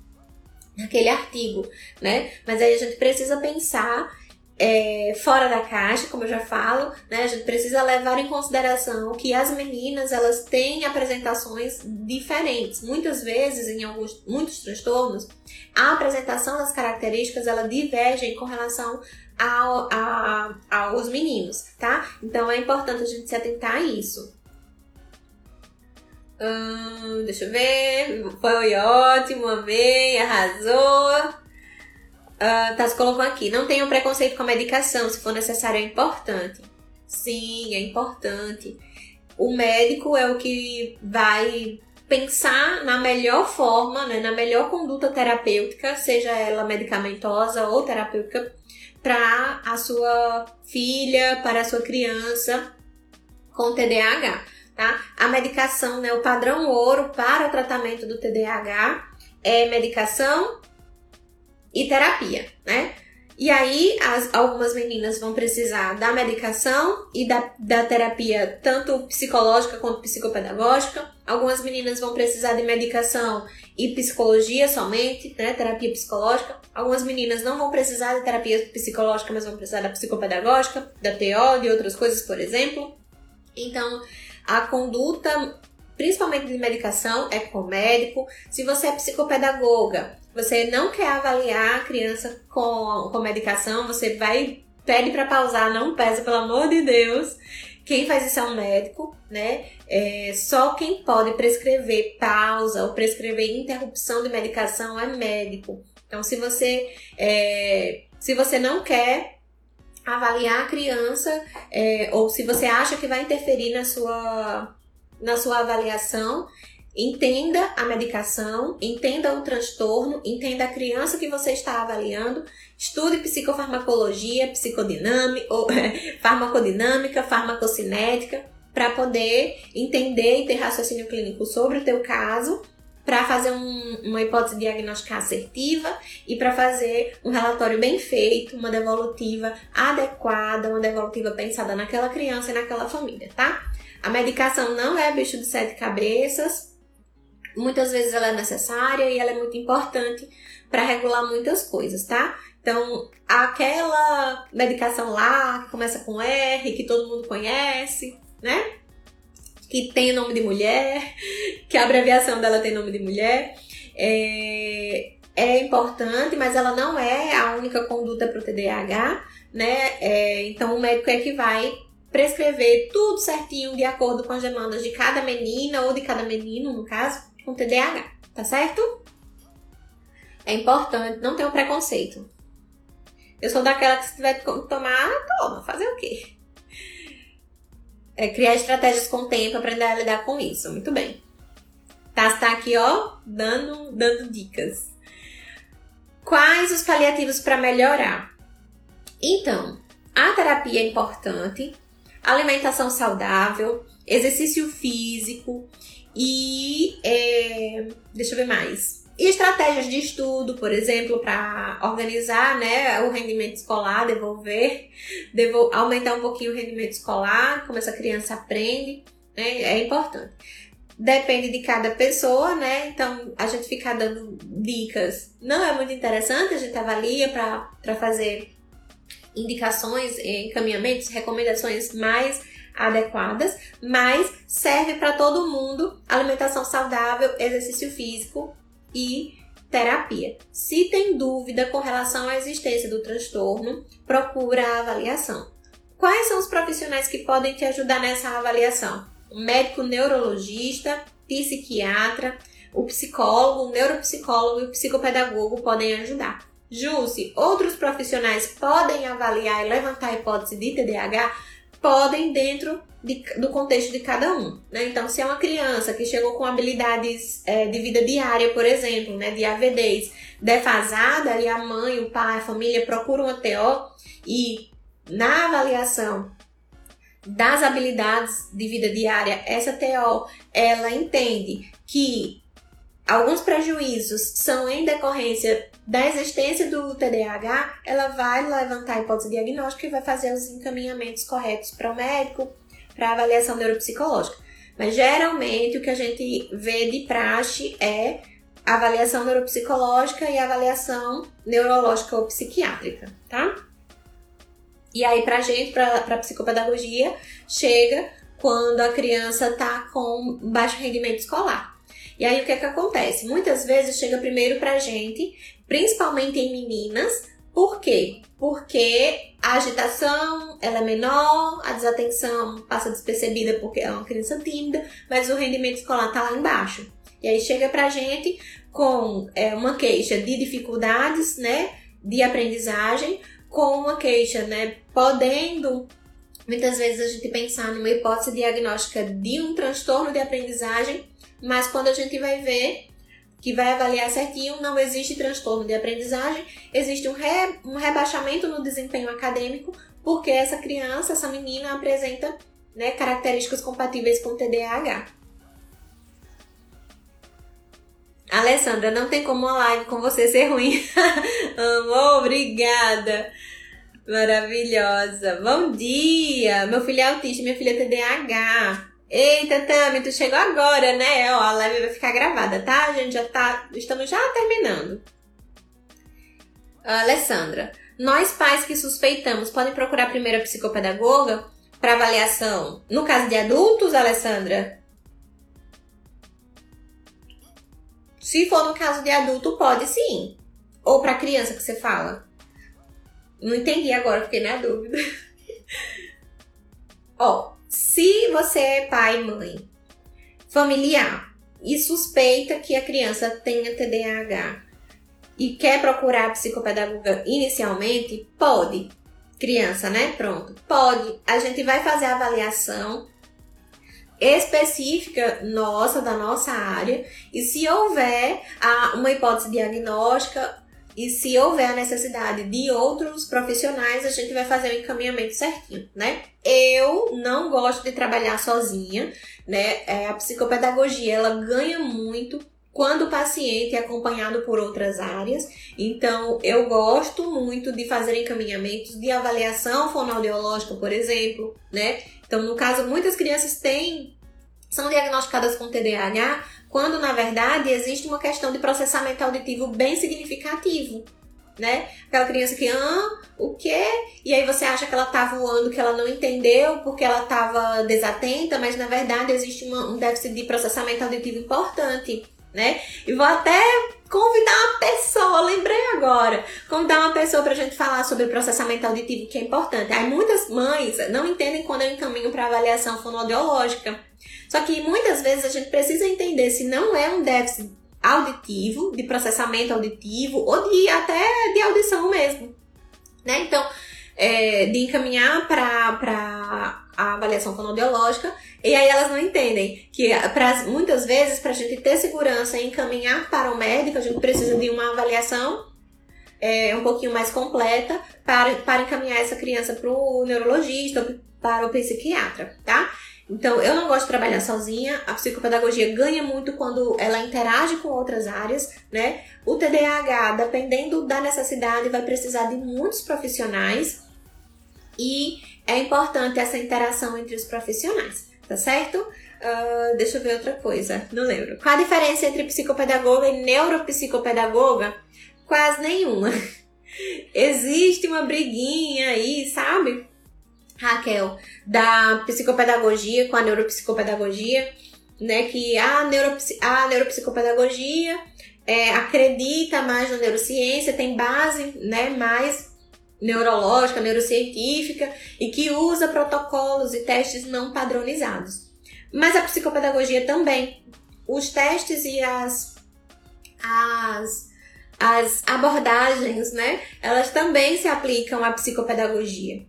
naquele artigo, né? Mas aí a gente precisa pensar é, fora da caixa, como eu já falo, né? A gente precisa levar em consideração que as meninas elas têm apresentações diferentes. Muitas vezes, em alguns muitos transtornos, a apresentação das características ela divergem com relação ao, a, aos meninos, tá? Então é importante a gente se atentar a isso. Hum, deixa eu ver. Foi ótimo, amei, arrasou. Uh, tá se colocando aqui. Não tenham preconceito com a medicação. Se for necessário, é importante. Sim, é importante. O médico é o que vai pensar na melhor forma, né, na melhor conduta terapêutica, seja ela medicamentosa ou terapêutica, para a sua filha, para a sua criança com TDAH. Tá? A medicação, né, o padrão ouro para o tratamento do TDAH é medicação e terapia, né? E aí, as, algumas meninas vão precisar da medicação e da, da terapia, tanto psicológica quanto psicopedagógica. Algumas meninas vão precisar de medicação e psicologia somente, né? Terapia psicológica. Algumas meninas não vão precisar de terapia psicológica, mas vão precisar da psicopedagógica, da TO, de outras coisas, por exemplo. Então, a conduta, principalmente de medicação, é com o médico. Se você é psicopedagoga, você não quer avaliar a criança com, com medicação, você vai, pede para pausar, não pesa, pelo amor de Deus. Quem faz isso é um médico, né? É, só quem pode prescrever pausa ou prescrever interrupção de medicação é médico. Então, se você, é, se você não quer avaliar a criança, é, ou se você acha que vai interferir na sua, na sua avaliação, Entenda a medicação, entenda o transtorno, entenda a criança que você está avaliando, estude psicofarmacologia, psicodinâmica, ou, farmacodinâmica, farmacocinética, para poder entender e ter raciocínio clínico sobre o teu caso, para fazer um, uma hipótese diagnóstica assertiva e para fazer um relatório bem feito, uma devolutiva adequada, uma devolutiva pensada naquela criança e naquela família, tá? A medicação não é bicho de sete cabeças, Muitas vezes ela é necessária e ela é muito importante para regular muitas coisas, tá? Então, aquela medicação lá que começa com R, que todo mundo conhece, né? Que tem nome de mulher, que a abreviação dela tem nome de mulher, é, é importante, mas ela não é a única conduta para o TDAH, né? É, então, o médico é que vai prescrever tudo certinho de acordo com as demandas de cada menina ou de cada menino, no caso, com TDAH, tá certo? É importante, não ter um preconceito. Eu sou daquela que se tiver que tomar, toma, fazer o quê? É criar estratégias com o tempo, aprender a lidar com isso. Muito bem. Tá, tá aqui, ó, dando, dando dicas. Quais os paliativos para melhorar? Então, a terapia é importante, alimentação saudável, exercício físico e é, deixa eu ver mais. E estratégias de estudo, por exemplo, para organizar né, o rendimento escolar, devolver, devol aumentar um pouquinho o rendimento escolar, como essa criança aprende, né, é importante. Depende de cada pessoa, né? Então, a gente ficar dando dicas não é muito interessante, a gente avalia para fazer indicações, encaminhamentos, recomendações mais adequadas, mas serve para todo mundo alimentação saudável, exercício físico e terapia. Se tem dúvida com relação à existência do transtorno, procura a avaliação. Quais são os profissionais que podem te ajudar nessa avaliação? O médico neurologista, psiquiatra, o psicólogo, o neuropsicólogo e o psicopedagogo podem ajudar. Jússi, outros profissionais podem avaliar e levantar a hipótese de TDAH? Podem dentro de, do contexto de cada um. Né? Então, se é uma criança que chegou com habilidades é, de vida diária, por exemplo, né, de avidez defasada, e a mãe, o pai, a família procuram uma TO e na avaliação das habilidades de vida diária, essa TO ela entende que alguns prejuízos são em decorrência da existência do TDAH, ela vai levantar a hipótese diagnóstica e vai fazer os encaminhamentos corretos para o médico, para avaliação neuropsicológica. Mas geralmente o que a gente vê de praxe é avaliação neuropsicológica e avaliação neurológica ou psiquiátrica, tá? E aí, pra gente, pra, pra psicopedagogia, chega quando a criança tá com baixo rendimento escolar. E aí, o que é que acontece? Muitas vezes chega primeiro pra gente, principalmente em meninas, por quê? Porque a agitação ela é menor, a desatenção passa despercebida porque é uma criança tímida, mas o rendimento escolar tá lá embaixo. E aí chega pra gente com é, uma queixa de dificuldades, né, de aprendizagem, com uma queixa, né, podendo muitas vezes a gente pensar numa hipótese diagnóstica de um transtorno de aprendizagem, mas quando a gente vai ver que vai avaliar certinho, não existe transtorno de aprendizagem, existe um, re, um rebaixamento no desempenho acadêmico, porque essa criança, essa menina apresenta né, características compatíveis com TDAH. Alessandra, não tem como uma live com você ser ruim. Amor, obrigada. Maravilhosa. Bom dia. Meu filho é autista, minha filha é TDAH. Eita, Tami, tu chegou agora, né? Ó, a live vai ficar gravada, tá? A gente já tá. Estamos já terminando. Alessandra, nós pais que suspeitamos podem procurar primeiro a psicopedagoga para avaliação. No caso de adultos, Alessandra? Se for no caso de adulto, pode sim. Ou para criança que você fala. Não entendi agora, fiquei na dúvida. Ó, se você é pai mãe familiar e suspeita que a criança tenha TDAH e quer procurar psicopedagoga inicialmente, pode. Criança, né? Pronto. Pode. A gente vai fazer a avaliação específica nossa, da nossa área, e se houver uma hipótese diagnóstica e se houver a necessidade de outros profissionais, a gente vai fazer o encaminhamento certinho, né? Eu não gosto de trabalhar sozinha, né? É, a psicopedagogia, ela ganha muito quando o paciente é acompanhado por outras áreas. Então, eu gosto muito de fazer encaminhamentos de avaliação fonoaudiológica, por exemplo, né? Então, no caso, muitas crianças têm são diagnosticadas com TDAH quando na verdade existe uma questão de processamento auditivo bem significativo, né? Aquela criança que, ah, o quê? E aí você acha que ela tá voando, que ela não entendeu porque ela estava desatenta, mas na verdade existe uma, um déficit de processamento auditivo importante, né? E vou até convidar uma pessoa, lembrei agora, convidar uma pessoa pra gente falar sobre processamento auditivo, que é importante. Aí muitas mães não entendem quando eu encaminho para avaliação fonoaudiológica. Só que muitas vezes a gente precisa entender se não é um déficit auditivo, de processamento auditivo, ou de até de audição mesmo. Né? Então, é, de encaminhar para a avaliação fonoaudiológica, e aí elas não entendem que pra, muitas vezes, para a gente ter segurança e encaminhar para o médico, a gente precisa de uma avaliação é, um pouquinho mais completa para, para encaminhar essa criança para o neurologista para o psiquiatra, tá? Então, eu não gosto de trabalhar sozinha. A psicopedagogia ganha muito quando ela interage com outras áreas, né? O TDAH, dependendo da necessidade, vai precisar de muitos profissionais e é importante essa interação entre os profissionais, tá certo? Uh, deixa eu ver outra coisa, não lembro. Qual a diferença entre psicopedagoga e neuropsicopedagoga? Quase nenhuma. Existe uma briguinha aí, sabe? Raquel, da psicopedagogia com a neuropsicopedagogia, né? Que a, neuropsi a neuropsicopedagogia é, acredita mais na neurociência, tem base né, mais neurológica, neurocientífica e que usa protocolos e testes não padronizados. Mas a psicopedagogia também. Os testes e as, as, as abordagens, né? Elas também se aplicam à psicopedagogia.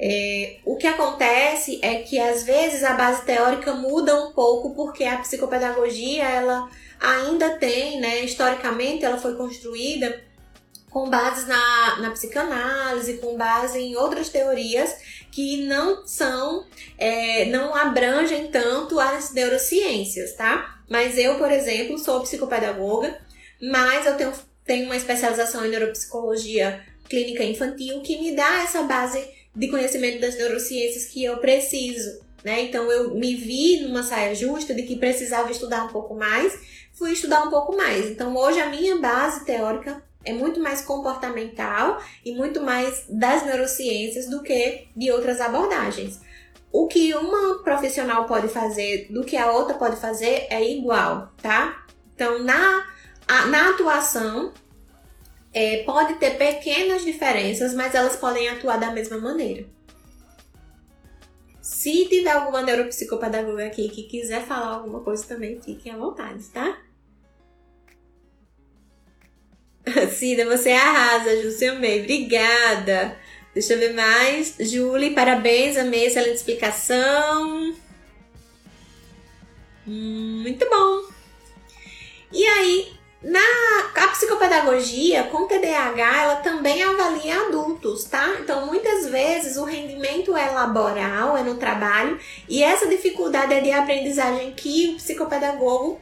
É, o que acontece é que às vezes a base teórica muda um pouco porque a psicopedagogia ela ainda tem, né, historicamente ela foi construída com bases na, na psicanálise, com base em outras teorias que não são, é, não abrangem tanto as neurociências, tá? Mas eu, por exemplo, sou psicopedagoga, mas eu tenho, tenho uma especialização em neuropsicologia clínica infantil que me dá essa base de conhecimento das neurociências que eu preciso, né? Então eu me vi numa saia justa de que precisava estudar um pouco mais, fui estudar um pouco mais. Então hoje a minha base teórica é muito mais comportamental e muito mais das neurociências do que de outras abordagens. O que uma profissional pode fazer do que a outra pode fazer é igual, tá? Então, na, a, na atuação, é, pode ter pequenas diferenças, mas elas podem atuar da mesma maneira. Se tiver alguma neuropsicopedagoga aqui que quiser falar alguma coisa também, fiquem à vontade, tá? Cida, você arrasa, Ju, eu amei. Obrigada. Deixa eu ver mais. Julie, parabéns, amei, excelente explicação. Hum, muito bom. E aí, na a psicopedagogia com TDAH, ela também avalia adultos, tá? Então, muitas vezes o rendimento é laboral, é no trabalho, e essa dificuldade é de aprendizagem que o psicopedagogo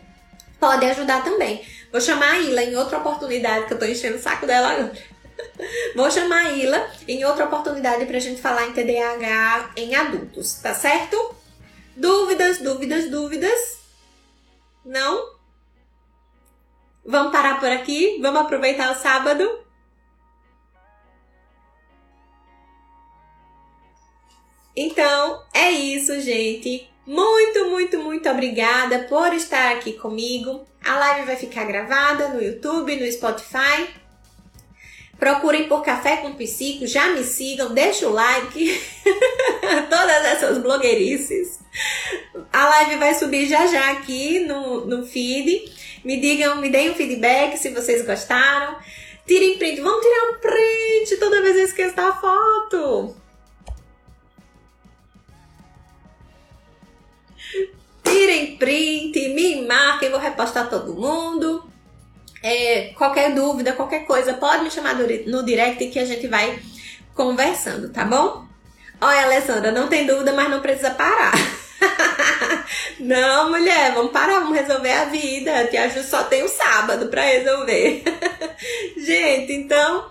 pode ajudar também. Vou chamar a Ila em outra oportunidade, que eu tô enchendo o saco dela agora. Vou chamar a Ila em outra oportunidade pra gente falar em TDAH em adultos, tá certo? Dúvidas, dúvidas, dúvidas? Não? Vamos parar por aqui? Vamos aproveitar o sábado? Então, é isso, gente. Muito, muito, muito obrigada por estar aqui comigo. A live vai ficar gravada no YouTube, no Spotify. Procurem por Café com Psico, já me sigam, deixa o like. Todas essas blogueirices. A live vai subir já já aqui no, no feed. Me digam, me deem um feedback se vocês gostaram. Tirem print, vamos tirar um print. Toda vez eu esqueço da foto. Tirem print, me marquem, vou repostar todo mundo. É, qualquer dúvida, qualquer coisa, pode me chamar no direct que a gente vai conversando, tá bom? Olha, Alessandra, não tem dúvida, mas não precisa parar. não, mulher, vamos parar, vamos resolver a vida. Tia Ju só tem o sábado para resolver. gente, então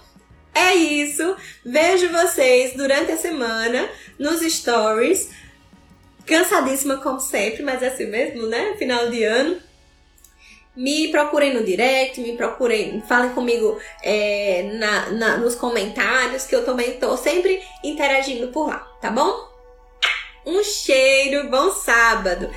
é isso. Vejo vocês durante a semana nos stories cansadíssima como sempre, mas é assim mesmo, né? Final de ano. Me procurem no direct, me procurem, falem comigo é, na, na, nos comentários, que eu também tô sempre interagindo por lá, tá bom? Um cheiro, bom sábado!